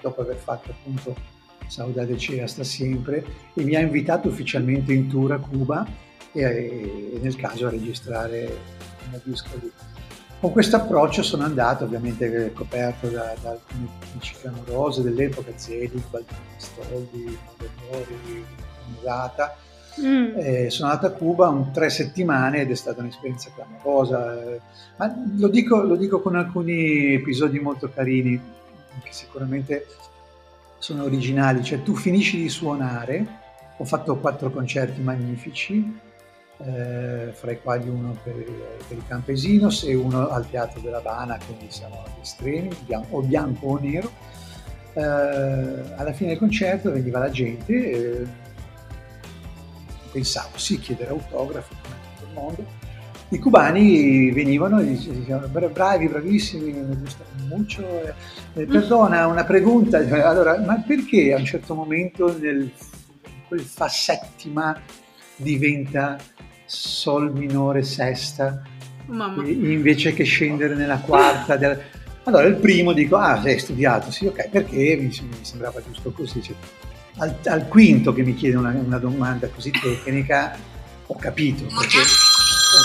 dopo aver fatto appunto Saudade Cea sta sempre, e mi ha invitato ufficialmente in tour a Cuba e, e nel caso a registrare un disco lì. Con questo approccio sono andato, ovviamente coperto da, da alcune principi amorose dell'epoca, Zeli, Baldini, Bertori, Musata. Mm. Eh, sono andato a Cuba un, tre settimane ed è stata un'esperienza clamorosa, ma lo dico, lo dico con alcuni episodi molto carini, che sicuramente sono originali, cioè tu finisci di suonare, ho fatto quattro concerti magnifici, eh, fra i quali uno per, per, il Campesinos e uno al Teatro della Habana, quindi siamo agli estremi, bianco, o bianco o nero. Eh, alla fine del concerto veniva la gente, eh, pensavo sì, chiedere autografi come tutto il mondo, i cubani venivano e dicevano bravi, bravissimi, molto. Eh, eh, perdona, una pregunta, allora, ma perché a un certo momento nel, quel fa settima diventa sol minore sesta Mamma. invece che scendere nella quarta? Del... Allora il primo dico, ah, hai studiato, sì, ok, perché mi, mi sembrava giusto così. Cioè, al, al, quinto che mi chiede una, una domanda così tecnica, ho capito. Perché,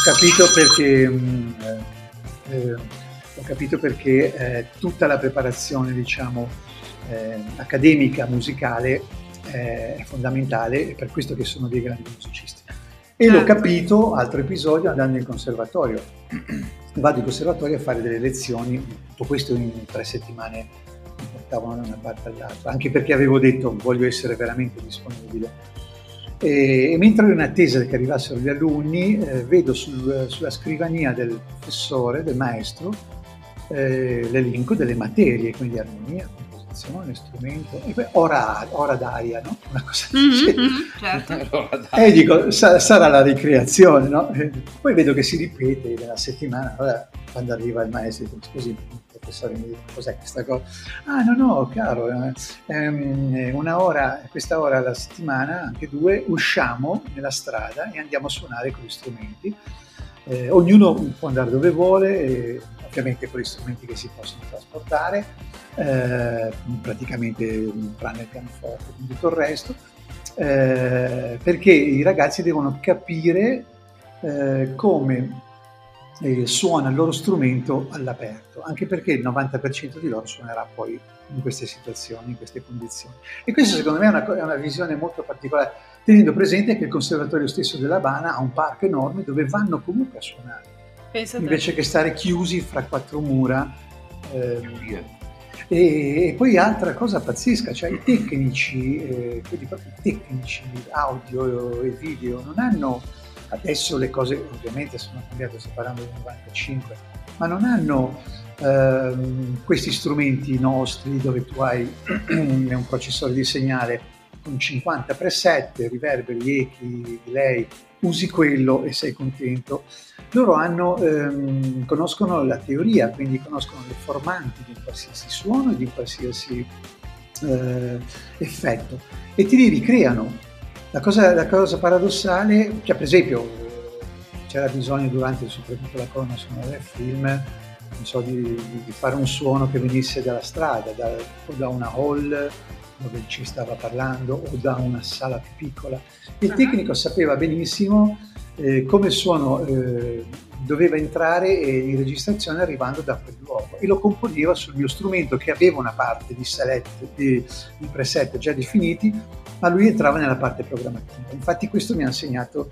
capito perché, mm, eh, ho capito perché eh, tutta la preparazione diciamo, eh, accademica, musicale eh, è fondamentale, è per questo che sono dei grandi musicisti. E l'ho certo. capito, altro episodio, andando in conservatorio. (clears throat) Vado in conservatorio a fare delle lezioni, tutto questo in tre settimane mi portavano da una parte all'altra, anche perché avevo detto voglio essere veramente disponibile E, e mentre ero in attesa che arrivassero gli alunni, eh, vedo sul, sulla scrivania del professore, del maestro, eh, l'elenco delle materie, quindi armonia, composizione, strumento, e poi ora, ora d'aria, no? Una cosa mm-hmm, certo. (laughs) E dico, sa, sarà la ricreazione, no? Poi vedo che si ripete nella settimana, allora, quando arriva il maestro, dico, scusi, professore, mi dice, cos'è questa cosa? Ah, no, no, caro, ehm, una ora, questa ora alla settimana, anche due, usciamo nella strada e andiamo a suonare con gli strumenti. Eh, ognuno può andare dove vuole, eh, ovviamente con gli strumenti che si possono trasportare, eh, praticamente tranne il pianoforte e tutto il resto, eh, perché i ragazzi devono capire eh, come eh, suona il loro strumento all'aperto, anche perché il 90% di loro suonerà poi in queste situazioni, in queste condizioni. E questa secondo me è una, è una visione molto particolare, tenendo presente che il Conservatorio stesso dell'Habana ha un parco enorme dove vanno comunque a suonare, Pensate. invece che stare chiusi fra quattro mura. Eh, e, e, poi altra cosa pazzesca, cioè i tecnici, eh, quelli proprio tecnici, audio e video, non hanno Adesso le cose ovviamente sono cambiate, sto parlando del 95, ma non hanno ehm, questi strumenti nostri dove tu hai (clears throat) un processore di segnale con 50 preset, riverberi, echi, delay, usi quello e sei contento. Loro hanno, ehm, conoscono la teoria, quindi conoscono le formanti di qualsiasi suono e di qualsiasi eh, effetto e ti ricreano la cosa, la cosa paradossale, cioè per esempio c'era bisogno durante soprattutto la colonna sonora del film so, di, di, fare un suono che venisse dalla strada, da, o da una hall dove ci stava parlando o da una sala più piccola. Il tecnico sapeva benissimo eh, come il suono eh, doveva entrare in registrazione arrivando da quel luogo e lo componeva sul mio strumento che aveva una parte di, select, di, di preset già definiti ma lui entrava nella parte programmativa. Infatti questo mi ha insegnato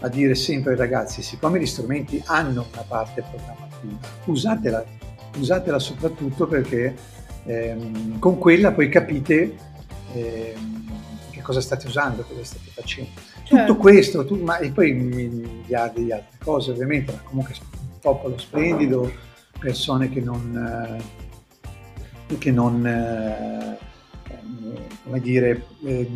a dire sempre ai ragazzi, siccome gli strumenti hanno una parte programmativa, usatela, usatela soprattutto perché ehm, con quella poi capite ehm, che cosa state usando, cosa state facendo. Certo. Tutto questo, tu, ma, e poi miliardi di altre cose ovviamente, ma comunque un popolo splendido, persone che non... Eh, che non eh, come dire, eh,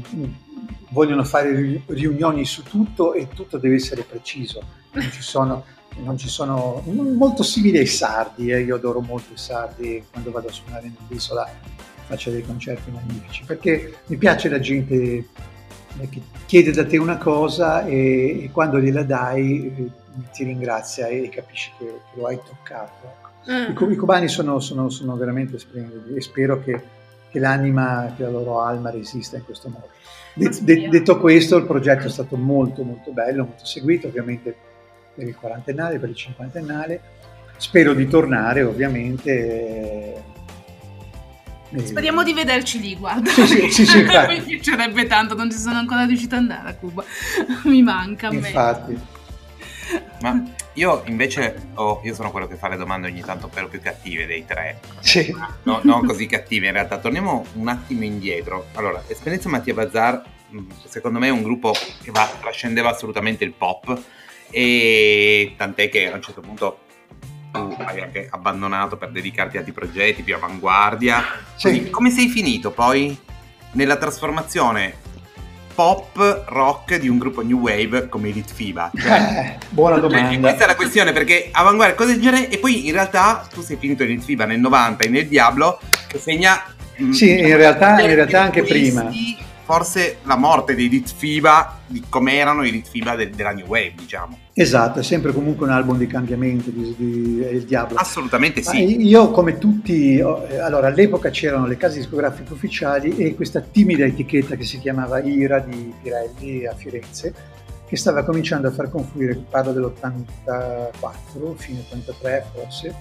vogliono fare riunioni su tutto e tutto deve essere preciso. Non ci sono, non ci sono molto simili ai sardi, eh. io adoro molto i sardi quando vado a suonare nell'isola faccio dei concerti magnifici, perché mi piace la gente eh, che chiede da te una cosa e, e quando gliela dai eh, ti ringrazia e capisci che, che lo hai toccato. Ecco. Mm. I, I, cubani sono, sono, sono veramente splendidi e spero che che l'anima, che la loro alma resista in questo modo. Det, det, detto questo, il progetto è stato molto molto bello, molto seguito, ovviamente per il quarantennale, per il cinquantennale. Spero di tornare, ovviamente. E... Speriamo di vederci lì, guarda. Sì, sì, sì, sì (laughs) Mi piacerebbe tanto, non ci sono ancora riuscita ad andare a Cuba. (laughs) Mi manca a me. Infatti. Ma io invece oh, io sono quello che fa le domande ogni tanto però più cattive dei tre. Sì. No, non così cattive in realtà. Torniamo un attimo indietro. Allora, l'esperienza Mattia Bazar mm, secondo me è un gruppo che va, trascendeva assolutamente il pop e tant'è che a un certo punto tu hai anche abbandonato per dedicarti a altri progetti più avanguardia. Sì. Come sei finito poi nella trasformazione pop rock di un gruppo new wave come Elite FIBA? (laughs) Cioè, eh, buona cioè, domanda. Cioè, questa è la questione perché avanguardia cosa del genere e poi in realtà tu sei finito in Elite FIBA nel 90 e nel Diablo che segna mm, sì, in realtà, in realtà anche prima forse la morte dei Elite FIBA di come erano i Elite FIBA de- della New Wave, diciamo. Esatto, è sempre comunque un album di cambiamento di, di Il Diablo. Assolutamente sì. Ma io come tutti, eh, allora all'epoca c'erano le case discografiche ufficiali e questa timida etichetta che si chiamava Ira di Pirelli a Firenze, che stava cominciando a far confluire, parlo dell'84, fine 83 forse,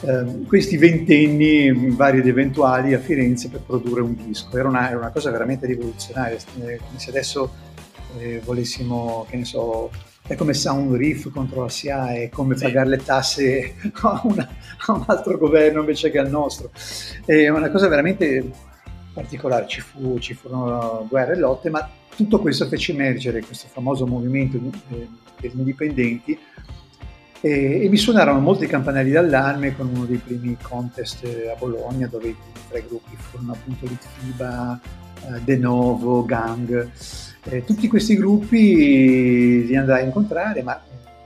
Ehm, questi ventenni vari ed eventuali a Firenze per produrre un disco. Era una, era una cosa veramente rivoluzionaria, come se adesso eh, volessimo, che ne so, è come Sound Riff contro la SIA, è come sì. pagare le tasse (laughs) a, una, a, un altro governo invece che al nostro. È una cosa veramente particolare ci, fu, ci furono guerre e lotte, ma tutto questo fece emergere questo famoso movimento eh, degli indipendenti e, e, mi suonarono molti campanelli d'allarme con uno dei primi contest a Bologna dove i tre gruppi furono appunto Litfiba, eh, De Novo, Gang. Eh, tutti questi gruppi li andai a incontrare, ma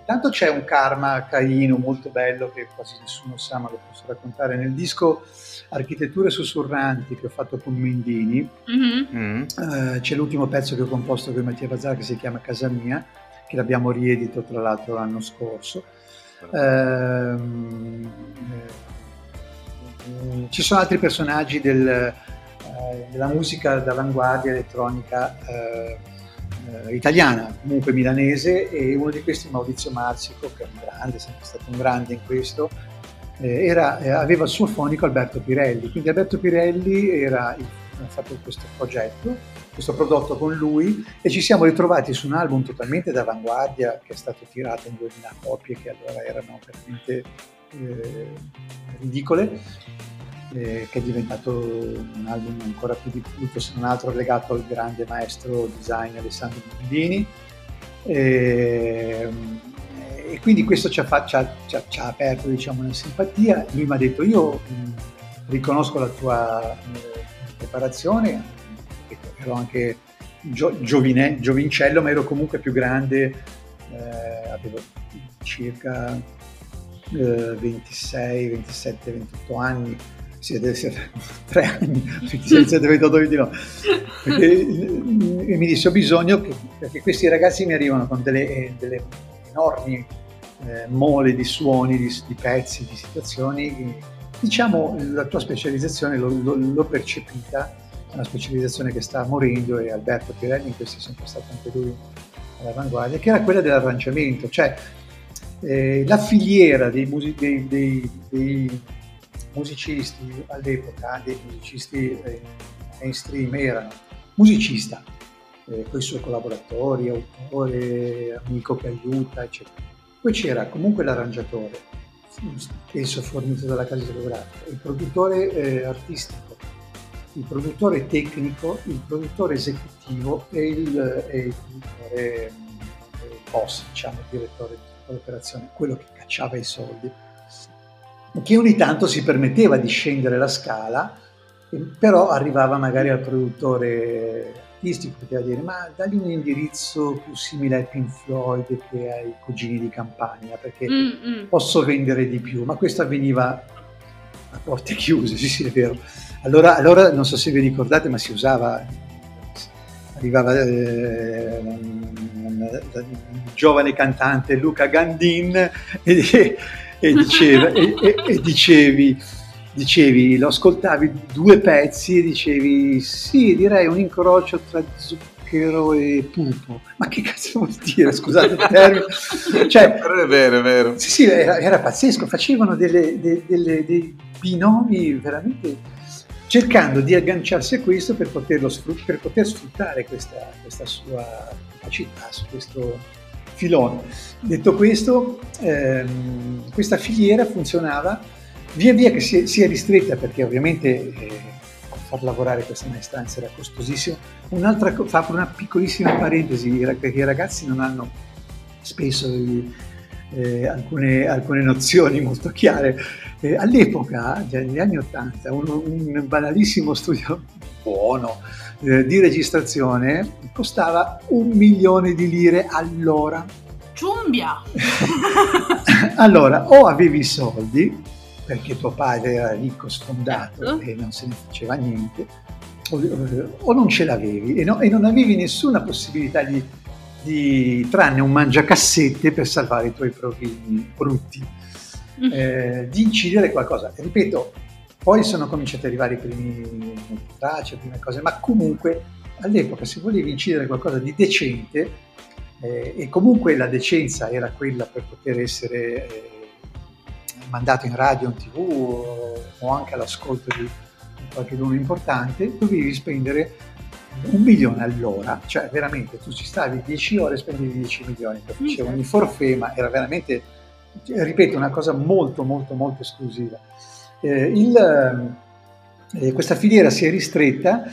Tanto c'è un karma caino molto bello che quasi nessuno sa, ma lo posso raccontare nel disco Architetture sussurranti che ho fatto con Mendini. Mm-hmm. Uh, c'è l'ultimo pezzo che ho composto con Mattia Bazzara che si chiama Casa Mia, che l'abbiamo riedito tra l'altro l'anno scorso. Uh, uh, ci sono altri personaggi del, eh, della musica d'avanguardia elettronica eh, italiana, comunque milanese, e uno di questi Maurizio Marsico, che è un grande, è sempre stato un grande in questo, eh, era, eh, aveva il suo fonico Alberto Pirelli, quindi Alberto Pirelli era, ha fatto questo progetto, questo prodotto con lui e ci siamo ritrovati su un album totalmente d'avanguardia che è stato tirato in 2000 copie che allora erano veramente eh, ridicole eh, che è diventato un album ancora più di culto, se non altro legato al grande maestro design Alessandro Bondini. E, e, quindi questo ci ha, ci ha, ci ha, ci ha aperto diciamo, una simpatia. Lui mi ha detto: Io mh, riconosco la tua eh, preparazione, ero anche gio, giovine, giovincello, ma ero comunque più grande, eh, avevo circa 26, 27, 28 anni siete, siete (laughs) tre anni, (laughs) siete 28, 29. Perché, e mi disse ho bisogno, che, perché questi ragazzi mi arrivano con delle, eh, delle enormi eh, mole di suoni, di, di, pezzi, di situazioni. Diciamo la tua specializzazione l'ho, l'ho percepita, una specializzazione che sta morendo e Alberto Pirelli in questo è sempre stato anche lui all'avanguardia, che era quella dell'arrangiamento, cioè eh, la filiera dei, music- dei, dei, dei musicisti all'epoca, dei musicisti eh, mainstream erano musicista, eh, con i suoi collaboratori, autore, amico che aiuta, eccetera. Poi c'era comunque l'arrangiatore, spesso fornito dalla casa discografica, il produttore eh, artistico, il produttore tecnico, il produttore esecutivo e il, e il il boss, diciamo, il direttore dell'operazione, quello che cacciava i soldi che ogni tanto si permetteva di scendere la scala, però arrivava magari al produttore artistico, poteva dire ma dagli un indirizzo più simile ai Pink Floyd che ai Cugini di Campania, perché Mm-mm. posso vendere di più, ma questo avveniva a porte chiuse, sì sì è vero. Allora, allora non so se vi ricordate, ma si usava, arrivava eh, un, giovane cantante Luca Gandin e e, diceva, e, e, dicevi, dicevi, lo ascoltavi due pezzi e dicevi sì, direi un incrocio tra zucchero e pupo. Ma che cazzo vuol dire? Scusate il termine. Cioè, (laughs) è vero, è vero. Sì, sì, era, era pazzesco, facevano delle, delle, delle, dei binomi veramente cercando di agganciarsi a questo per, poterlo, per poter sfruttare questa, questa sua capacità su questo filone. Detto questo, ehm, questa filiera funzionava via via che si, si è ristretta perché ovviamente eh, far lavorare questa maestranza era costosissimo. Un'altra, fa una piccolissima parentesi, perché i ragazzi non hanno spesso eh, alcune, alcune, nozioni molto chiare. Eh, all'epoca, negli anni Ottanta, un, un banalissimo studio (laughs) buono eh, di registrazione costava un milione di lire all'ora. Ciumbia! (laughs) allora, o avevi i soldi, perché tuo padre era ricco, sfondato certo. e non se ne faceva niente, o, o non ce l'avevi e, no, e, non avevi nessuna possibilità di, di, tranne un mangiacassette per salvare i tuoi provini brutti, mm. eh, di incidere qualcosa. E ripeto, poi sono cominciati ad arrivare i primi tracce, le prime cose, ma comunque all'epoca se volevi incidere qualcosa di decente, eh, e comunque la decenza era quella per poter essere eh, mandato in radio, in tv o, o anche all'ascolto di, di qualche dono importante, dovevi spendere un milione all'ora, cioè veramente tu ci stavi 10 ore e spendevi 10 milioni, facevano i forfè, ma era veramente, ripeto, una cosa molto molto molto esclusiva. Eh, il, eh, questa filiera si è ristretta,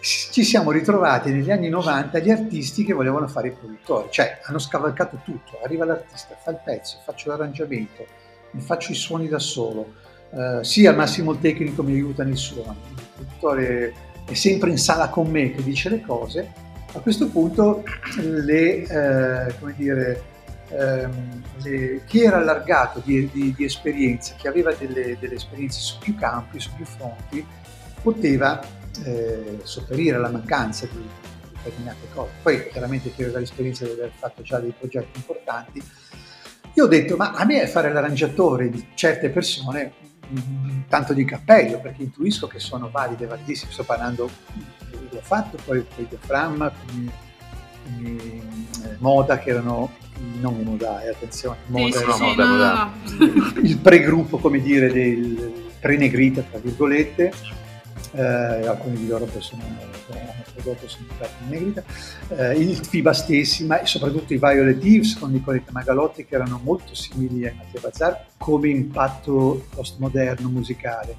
ci siamo ritrovati negli anni 90 gli artisti che volevano fare i produttori, cioè hanno scavalcato tutto, arriva l'artista, fa il pezzo, faccio l'arrangiamento, mi faccio i suoni da solo, eh, sì al massimo il tecnico mi aiuta nel suono, il produttore è sempre in sala con me che dice le cose, a questo punto le, eh, come dire, ehm, le, chi era allargato di, di, di esperienze, chi aveva delle, delle, esperienze su più campi, su più fronti, poteva eh, sopperire alla mancanza di determinate cose. Poi chiaramente chi aveva l'esperienza di aver fatto già dei progetti importanti, io ho detto, ma a me fare l'arrangiatore di certe persone tanto di cappello, perché intuisco che sono valide, validissime, sto parlando, l'ho fatto, poi con i diaframma, con i, Moda, che erano non i Modai, attenzione, Moda, sì, sì, sì, moda, no, moda. Il pregruppo, come dire, del prenegrita, tra virgolette, eh, alcuni di loro poi sono, hanno prodotto sono in negrita, eh, il FIBA stessi, ma soprattutto i Violet Eves con Nicoletta Magalotti che erano molto simili ai Mattia Bazzar come impatto postmoderno musicale.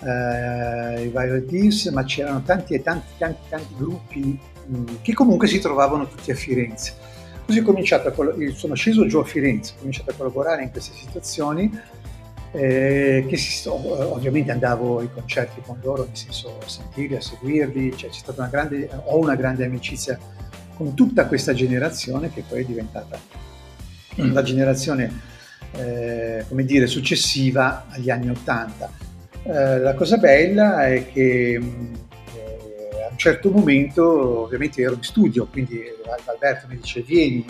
Eh, I Violet Eves, ma c'erano tanti e tanti, tanti, tanti gruppi mh, che comunque si trovavano tutti a Firenze. Così a, sono sceso giù a Firenze, ho cominciato a collaborare in queste situazioni eh, che si, ovviamente andavo ai concerti con loro, nel senso a sentirli, a seguirli, cioè c'è stata una grande, ho una grande amicizia con tutta questa generazione che poi è diventata la generazione, eh, come dire, successiva agli anni Ottanta. Eh, la cosa bella è che eh, a un certo momento, ovviamente ero in studio, quindi Alberto mi dice vieni,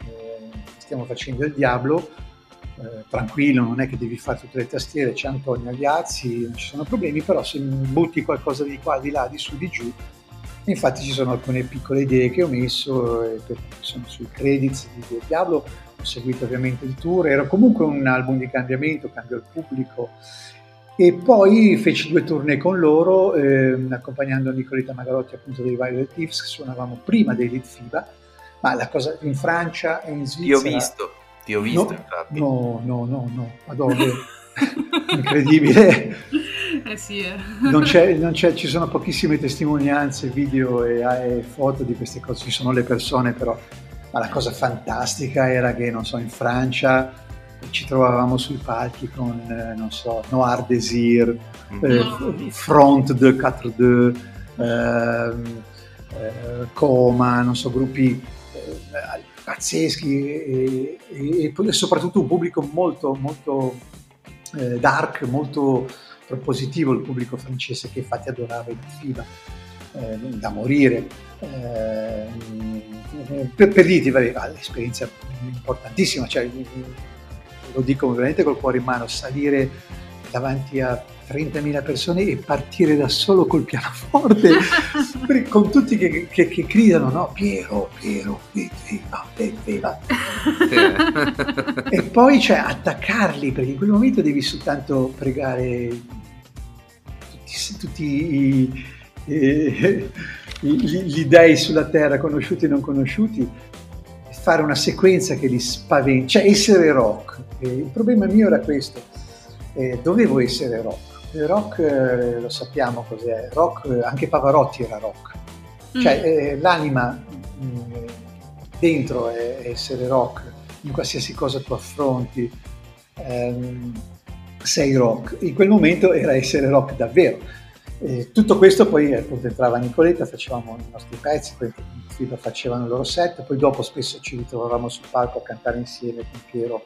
eh, stiamo facendo il Diablo, eh, tranquillo, non è che devi fare tutte le tastiere, c'è Antonio Agliazzi, non ci sono problemi, però se butti qualcosa di qua, di là, di su, di giù, infatti ci sono alcune piccole idee che ho messo, eh, sono sui credits di, di Diablo, ho seguito ovviamente il tour, era comunque un album di cambiamento, cambio il pubblico, e poi feci due tournée con loro, eh, accompagnando Nicoletta Magarotti appunto dei Violet Thieves, suonavamo prima dei Lead FIBA, ma la cosa in Francia e in Svizzera... Io ho visto ti ho visto, no, infatti. No, no, no, no, ma dove? (laughs) Incredibile. Eh sì, eh. Non c'è, non c'è, ci sono pochissime testimonianze, video e, e, foto di queste cose, ci sono le persone però, ma la cosa fantastica era che, non so, in Francia ci trovavamo sui palchi con, eh, non so, Noir Désir, mm-hmm. eh, Front de 4-2, ehm, eh, Coma, non so, gruppi eh, pazzeschi e, e, e, soprattutto un pubblico molto, molto eh, dark, molto propositivo, il pubblico francese che infatti adorava il FIBA eh, da morire. Eh, per, per dirti, vabbè, l'esperienza importantissima, cioè, lo dico veramente col cuore in mano, salire davanti a 30.000 persone e partire da solo col pianoforte con tutti che, che, che, gridano no Piero, Piero, viva, viva e poi cioè attaccarli perché in quel momento devi soltanto pregare tutti, tutti i, i, gli dei sulla terra conosciuti e non conosciuti fare una sequenza che li spaventa cioè essere rock. E il problema mio era questo eh, dovevo essere rock il rock eh, lo sappiamo cos'è, rock, eh, anche Pavarotti era rock, cioè mm. eh, l'anima mh, mm, dentro è, essere rock, in qualsiasi cosa tu affronti ehm, sei rock, in quel momento era essere rock davvero. E tutto questo poi appunto entrava Nicoletta, facevamo i nostri pezzi, poi FIBA facevano il loro set, poi dopo spesso ci ritrovavamo sul palco a cantare insieme con Piero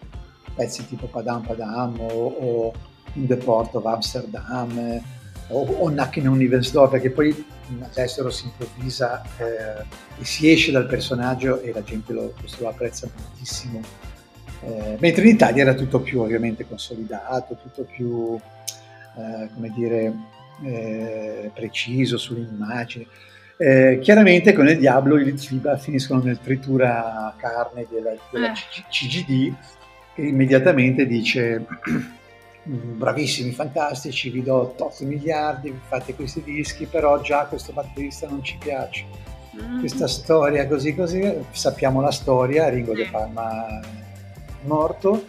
pezzi tipo Padam Padam o, o in The Port of Amsterdam eh, o, o Nacken Universdorf, perché poi all'estero si improvvisa eh, e si esce dal personaggio e la gente lo, lo apprezza moltissimo. Eh, mentre in Italia era tutto più ovviamente consolidato, tutto più, eh, come dire, eh, preciso sull'immagine. Eh, chiaramente con il Diablo i Litfiba finiscono nel tritura carne della, della CGD che immediatamente dice (clears throat) bravissimi, fantastici, vi do 8 miliardi, fate questi dischi, però già questo batterista non ci piace. Mm-hmm. Questa storia così così, sappiamo la storia, Ringo De Palma è morto,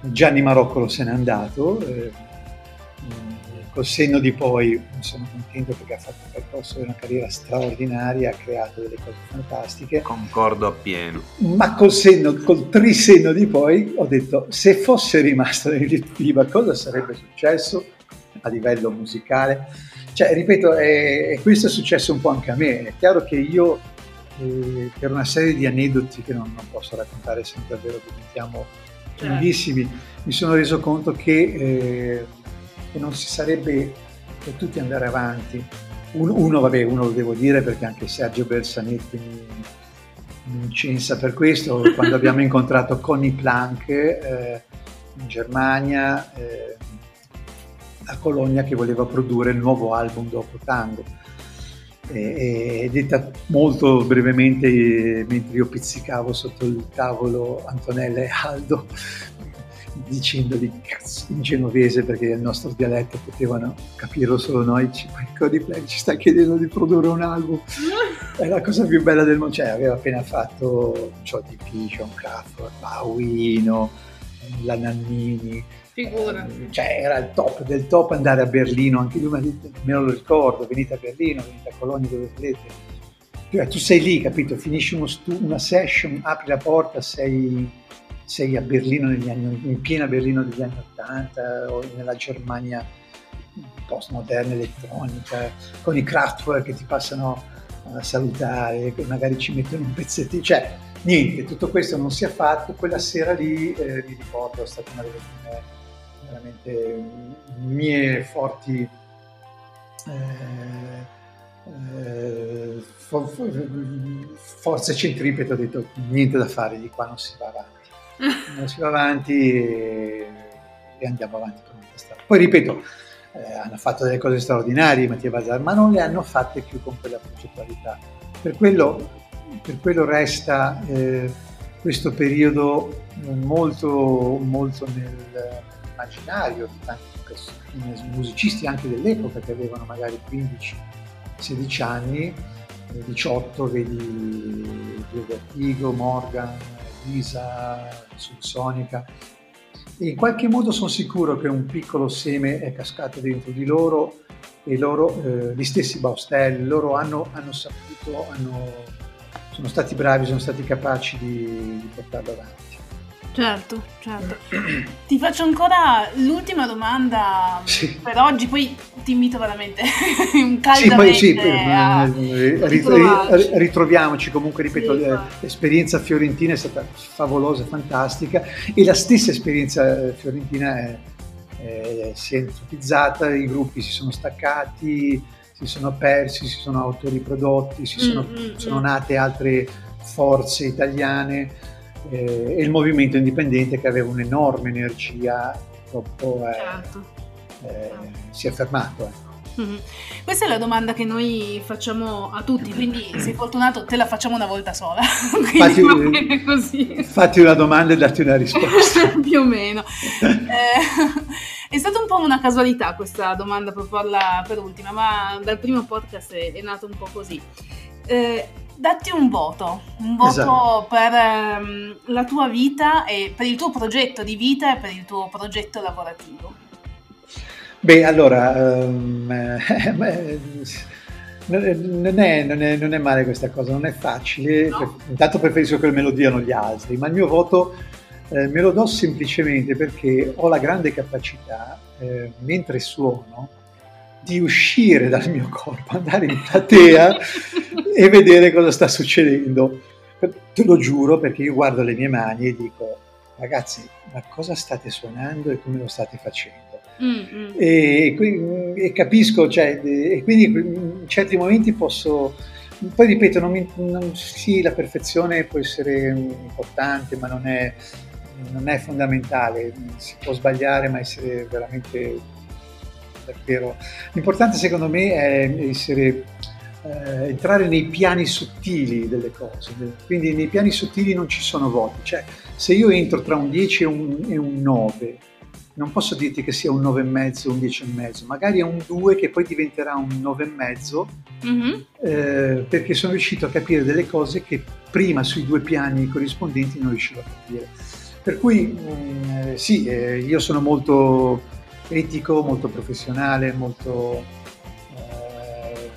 Gianni Maroccolo se n'è andato, eh, col senno di poi sono contento perché ha fatto un percorso di una carriera straordinaria, ha creato delle cose fantastiche. Concordo appieno. Ma col senno, col trisenno di poi ho detto se fosse rimasto nell'Iltiva cosa sarebbe successo a livello musicale? Cioè, ripeto, e questo è successo un po' anche a me. È chiaro che io, eh, per una serie di aneddoti che non, non posso raccontare se davvero diventiamo certo. lunghissimi, mi sono reso conto che, eh, che non si sarebbe potuti andare avanti. Uno, uno, vabbè, uno lo devo dire perché anche Sergio Bersanetti mi, mi incensa per questo. (laughs) Quando abbiamo incontrato Connie Planck eh, in Germania, eh, a Colonia, che voleva produrre il nuovo album dopo Tango. E, e detta molto brevemente, mentre io pizzicavo sotto il tavolo Antonella e Aldo, dicendogli cazzo in genovese perché il nostro dialetto potevano capirlo solo noi. Ci, Cody Play ci sta chiedendo di produrre un album. (laughs) È la cosa più bella del mondo. Cioè aveva appena fatto di John Crawford Bauino la Nannini. Figura. Eh, cioè era il top del top andare a Berlino anche lui me lo ricordo venite a Berlino venite a Colonia dove volete. Cioè, tu sei lì capito? Finisci stu- una session apri la porta sei sei a Berlino negli anni, in piena Berlino degli anni 80 o nella Germania postmoderna elettronica, con i Kraftwerk che ti passano a salutare, che magari ci mettono un pezzettino, cioè niente, tutto questo non si è fatto, quella sera lì eh, mi ricordo, è stata una delle prime veramente mie forti eh, eh, for, for, forze centripete, ho detto niente da fare, di qua non si va avanti si va avanti e, andiamo avanti con questa. Poi ripeto, eh, hanno fatto delle cose straordinarie Mattia Bazar, ma non le hanno fatte più con quella progettualità. Per quello, per quello resta eh, questo periodo molto, molto nell'immaginario di tanti musicisti anche dell'epoca che avevano magari 15-16 anni, 18, vedi Vertigo, Morgan, Lisa, Subsonica. E in qualche modo sono sicuro che un piccolo seme è cascato dentro di loro e loro, eh, gli stessi Baustelli, loro hanno, hanno saputo, hanno, sono stati bravi, sono stati capaci di, di portarlo avanti. Certo, certo. Ti faccio ancora l'ultima domanda sì. per oggi, poi ti invito veramente un (laughs) caldamente sì, poi, sì, a, a ritroviamoci comunque, ripeto, sì, l'esperienza fiorentina è stata favolosa, fantastica e la stessa esperienza fiorentina è, è, si è entropizzata, i gruppi si sono staccati, si sono persi, si sono autoriprodotti, si sono, mm-hmm. sono nate altre forze italiane eh, e il movimento indipendente che aveva un'enorme energia purtroppo eh, certo. eh, si è fermato. Ecco. Mm-hmm. Questa è la domanda che noi facciamo a tutti, quindi sei fortunato, te la facciamo una volta sola. (laughs) fatti, fatti, una domanda e datti una risposta. (laughs) Più o meno. Eh, è stata un po' una casualità questa domanda proporla per ultima, ma dal primo podcast è, è nato un po' così. Eh, datti un voto, un voto esatto. per um, la tua vita e per il tuo progetto di vita e per il tuo progetto lavorativo. Beh, allora, (laughs) um, non, è, non, è, non, è, male questa cosa, non è facile, no. intanto preferisco che me lo diano gli altri, ma il mio voto eh, me lo do semplicemente perché ho la grande capacità, eh, mentre suono, di uscire dal mio corpo, andare in platea (laughs) e vedere cosa sta succedendo. Te lo giuro perché io guardo le mie mani e dico, ragazzi, ma cosa state suonando e come lo state facendo? Mm-hmm. E, e, capisco, cioè, e quindi in certi momenti posso... Poi ripeto, non mi, non, sì, la perfezione può essere importante, ma non è, non è fondamentale. Si può sbagliare, ma essere veramente davvero. L'importante secondo me è essere, eh, entrare nei piani sottili delle cose, quindi nei piani sottili non ci sono voti, cioè se io entro tra un 10 e un, e un 9, non posso dirti che sia un 9,5 o un 10,5, magari è un 2 che poi diventerà un 9,5 mm-hmm. eh, perché sono riuscito a capire delle cose che prima sui due piani corrispondenti non riuscivo a capire. Per cui mm, eh, sì, eh, io sono molto etico, molto professionale, molto eh,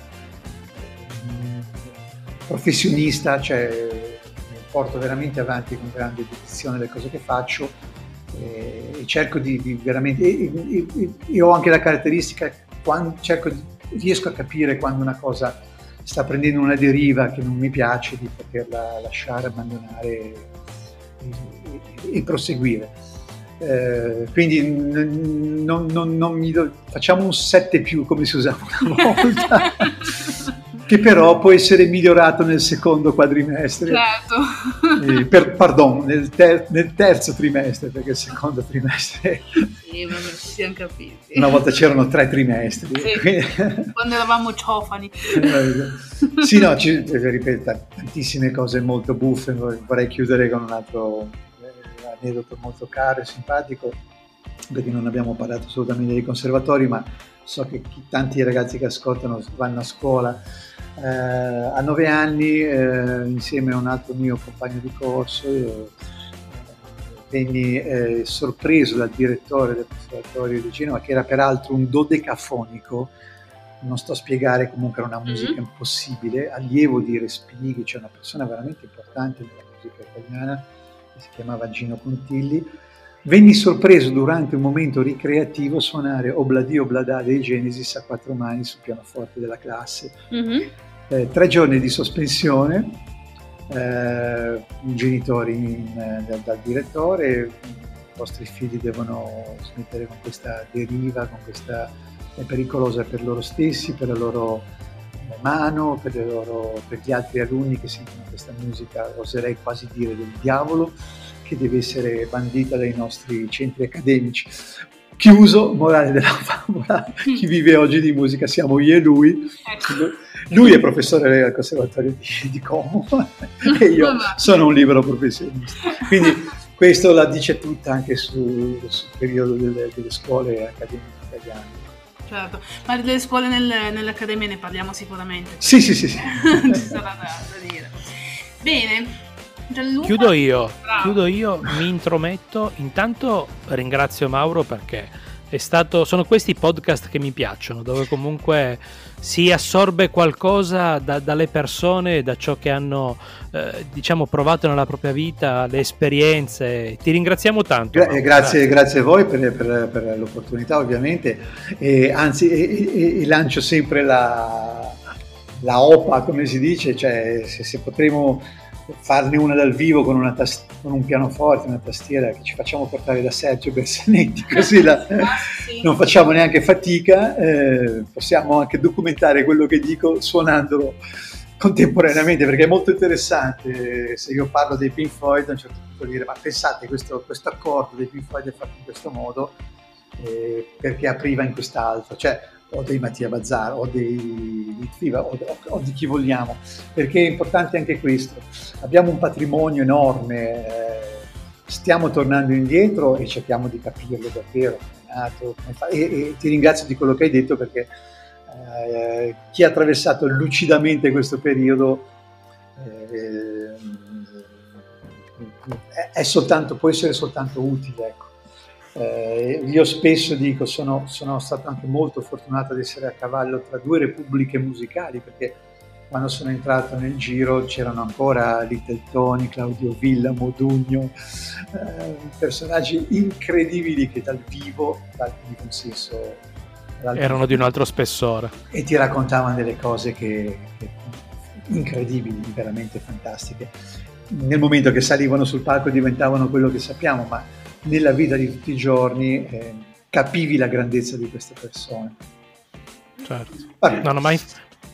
professionista, cioè porto veramente avanti con grande dedizione le cose che faccio e, e cerco di, di veramente... E, e, e, ho anche la caratteristica, quando, cerco di, riesco a capire quando una cosa sta prendendo una deriva che non mi piace di poterla lasciare, abbandonare e, proseguire. Eh, quindi non, non, non mi do, facciamo un 7 più come si usava una (laughs) volta che però può essere migliorato nel secondo quadrimestre. Certo. Eh, per, pardon, nel, ter- nel, terzo trimestre, perché il secondo trimestre... Sì, vabbè, ci siamo capiti. Una volta c'erano tre trimestri. Sì, quando eravamo ciofani. sì, no, ci, ripeto, tantissime cose molto buffe, vorrei chiudere con un altro eh, aneddoto molto caro e simpatico, perché non abbiamo parlato assolutamente dei conservatori, ma so che tanti ragazzi che ascoltano vanno a scuola eh, a nove anni, eh, insieme a un altro mio compagno di corso, io, venni eh, sorpreso dal direttore del conservatorio di Genova, che era peraltro un dodecafonico, non sto a spiegare, comunque era una mm-hmm. musica mm-hmm. impossibile, allievo di Respighi, cioè una persona veramente importante nella musica italiana, che si chiamava Gino Contilli. Venni sorpreso durante un momento ricreativo a suonare Obladi Obladà dei Genesis a quattro mani sul pianoforte della classe. Mm-hmm eh, tre giorni di sospensione, eh, i genitori in, eh, dal direttore, i vostri figli devono smettere con questa deriva, con questa è pericolosa per loro stessi, per la loro mano, per, loro, per gli altri alunni che sentono questa musica, oserei quasi dire del diavolo, che deve essere bandita dai nostri centri accademici. Chiuso, morale della (laughs) favola, chi vive oggi di musica siamo io e lui. Ecco lui è professore al Conservatorio di, di Como (laughs) e io sono un libero professionista. Quindi questo la dice tutta anche sul, sul periodo delle, delle, scuole accademiche italiane. Certo, ma delle scuole nel, nell'accademia ne parliamo sicuramente. Sì, sì, sì. sì. (laughs) Ci sarà da, da dire. Bene, Gianluca? Chiudo io, chiudo io, mi intrometto. Intanto ringrazio Mauro perché Stato, sono questi podcast che mi piacciono, dove comunque si assorbe qualcosa da, dalle persone, da ciò che hanno eh, diciamo provato nella propria vita, le esperienze. Ti ringraziamo tanto. Gra- grazie, grazie, grazie, a voi per, per, per l'opportunità ovviamente, e, anzi e, e lancio sempre la, la, OPA come si dice, cioè se, se potremo farne una dal vivo con, una tast- con, un pianoforte, una tastiera che ci facciamo portare da Sergio Bersanetti, (laughs) così la, ah, sì. non facciamo neanche fatica, eh, possiamo anche documentare quello che dico suonandolo contemporaneamente, perché è molto interessante. Se io parlo dei Pink Floyd, a un certo punto dire, ma pensate, questo, questo accordo dei Pink Floyd è fatto in questo modo, eh, perché apriva in quest'altro. Cioè, o dei Mattia Bazzar o dei Litviva o, o, di chi vogliamo, perché è importante anche questo. Abbiamo un patrimonio enorme, eh, stiamo tornando indietro e cerchiamo di capirlo davvero. E, e, ti ringrazio di quello che hai detto perché eh, chi ha attraversato lucidamente questo periodo eh, è soltanto, può essere soltanto utile. Ecco. Eh, io spesso dico, sono, sono stato anche molto fortunato ad essere a cavallo tra due repubbliche musicali, perché quando sono entrato nel giro c'erano ancora Little Tony, Claudio Villa, Modugno, eh, personaggi incredibili che dal vivo, dal vivo in senso... Erano di un altro spessore. E ti raccontavano delle cose che, che incredibili, veramente fantastiche. Nel momento che salivano sul palco diventavano quello che sappiamo, ma nella vita di tutti i giorni eh, capivi la grandezza di queste persone. Certo. No, no, ma, in,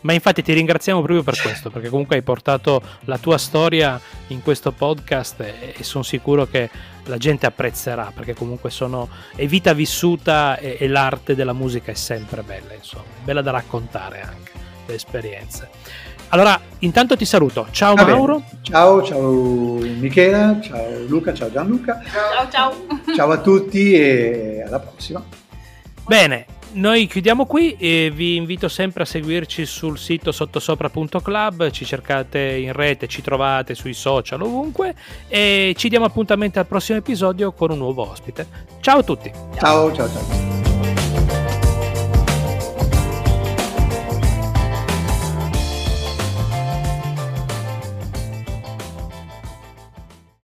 ma, infatti ti ringraziamo proprio per questo, perché comunque hai portato la tua storia in questo podcast e, e sono sicuro che la gente apprezzerà, perché comunque sono, è vita vissuta e, e l'arte della musica è sempre bella, insomma, bella da raccontare anche, le esperienze. Allora, intanto ti saluto. Ciao Va Mauro. Bene. Ciao, ciao Michela, ciao Luca, ciao Gianluca. Ciao, ciao. Ciao a tutti e alla prossima. Bene, noi chiudiamo qui e vi invito sempre a seguirci sul sito sottosopra.club, ci cercate in rete, ci trovate sui social ovunque e ci diamo appuntamento al prossimo episodio con un nuovo ospite. Ciao a tutti. Ciao, ciao, ciao.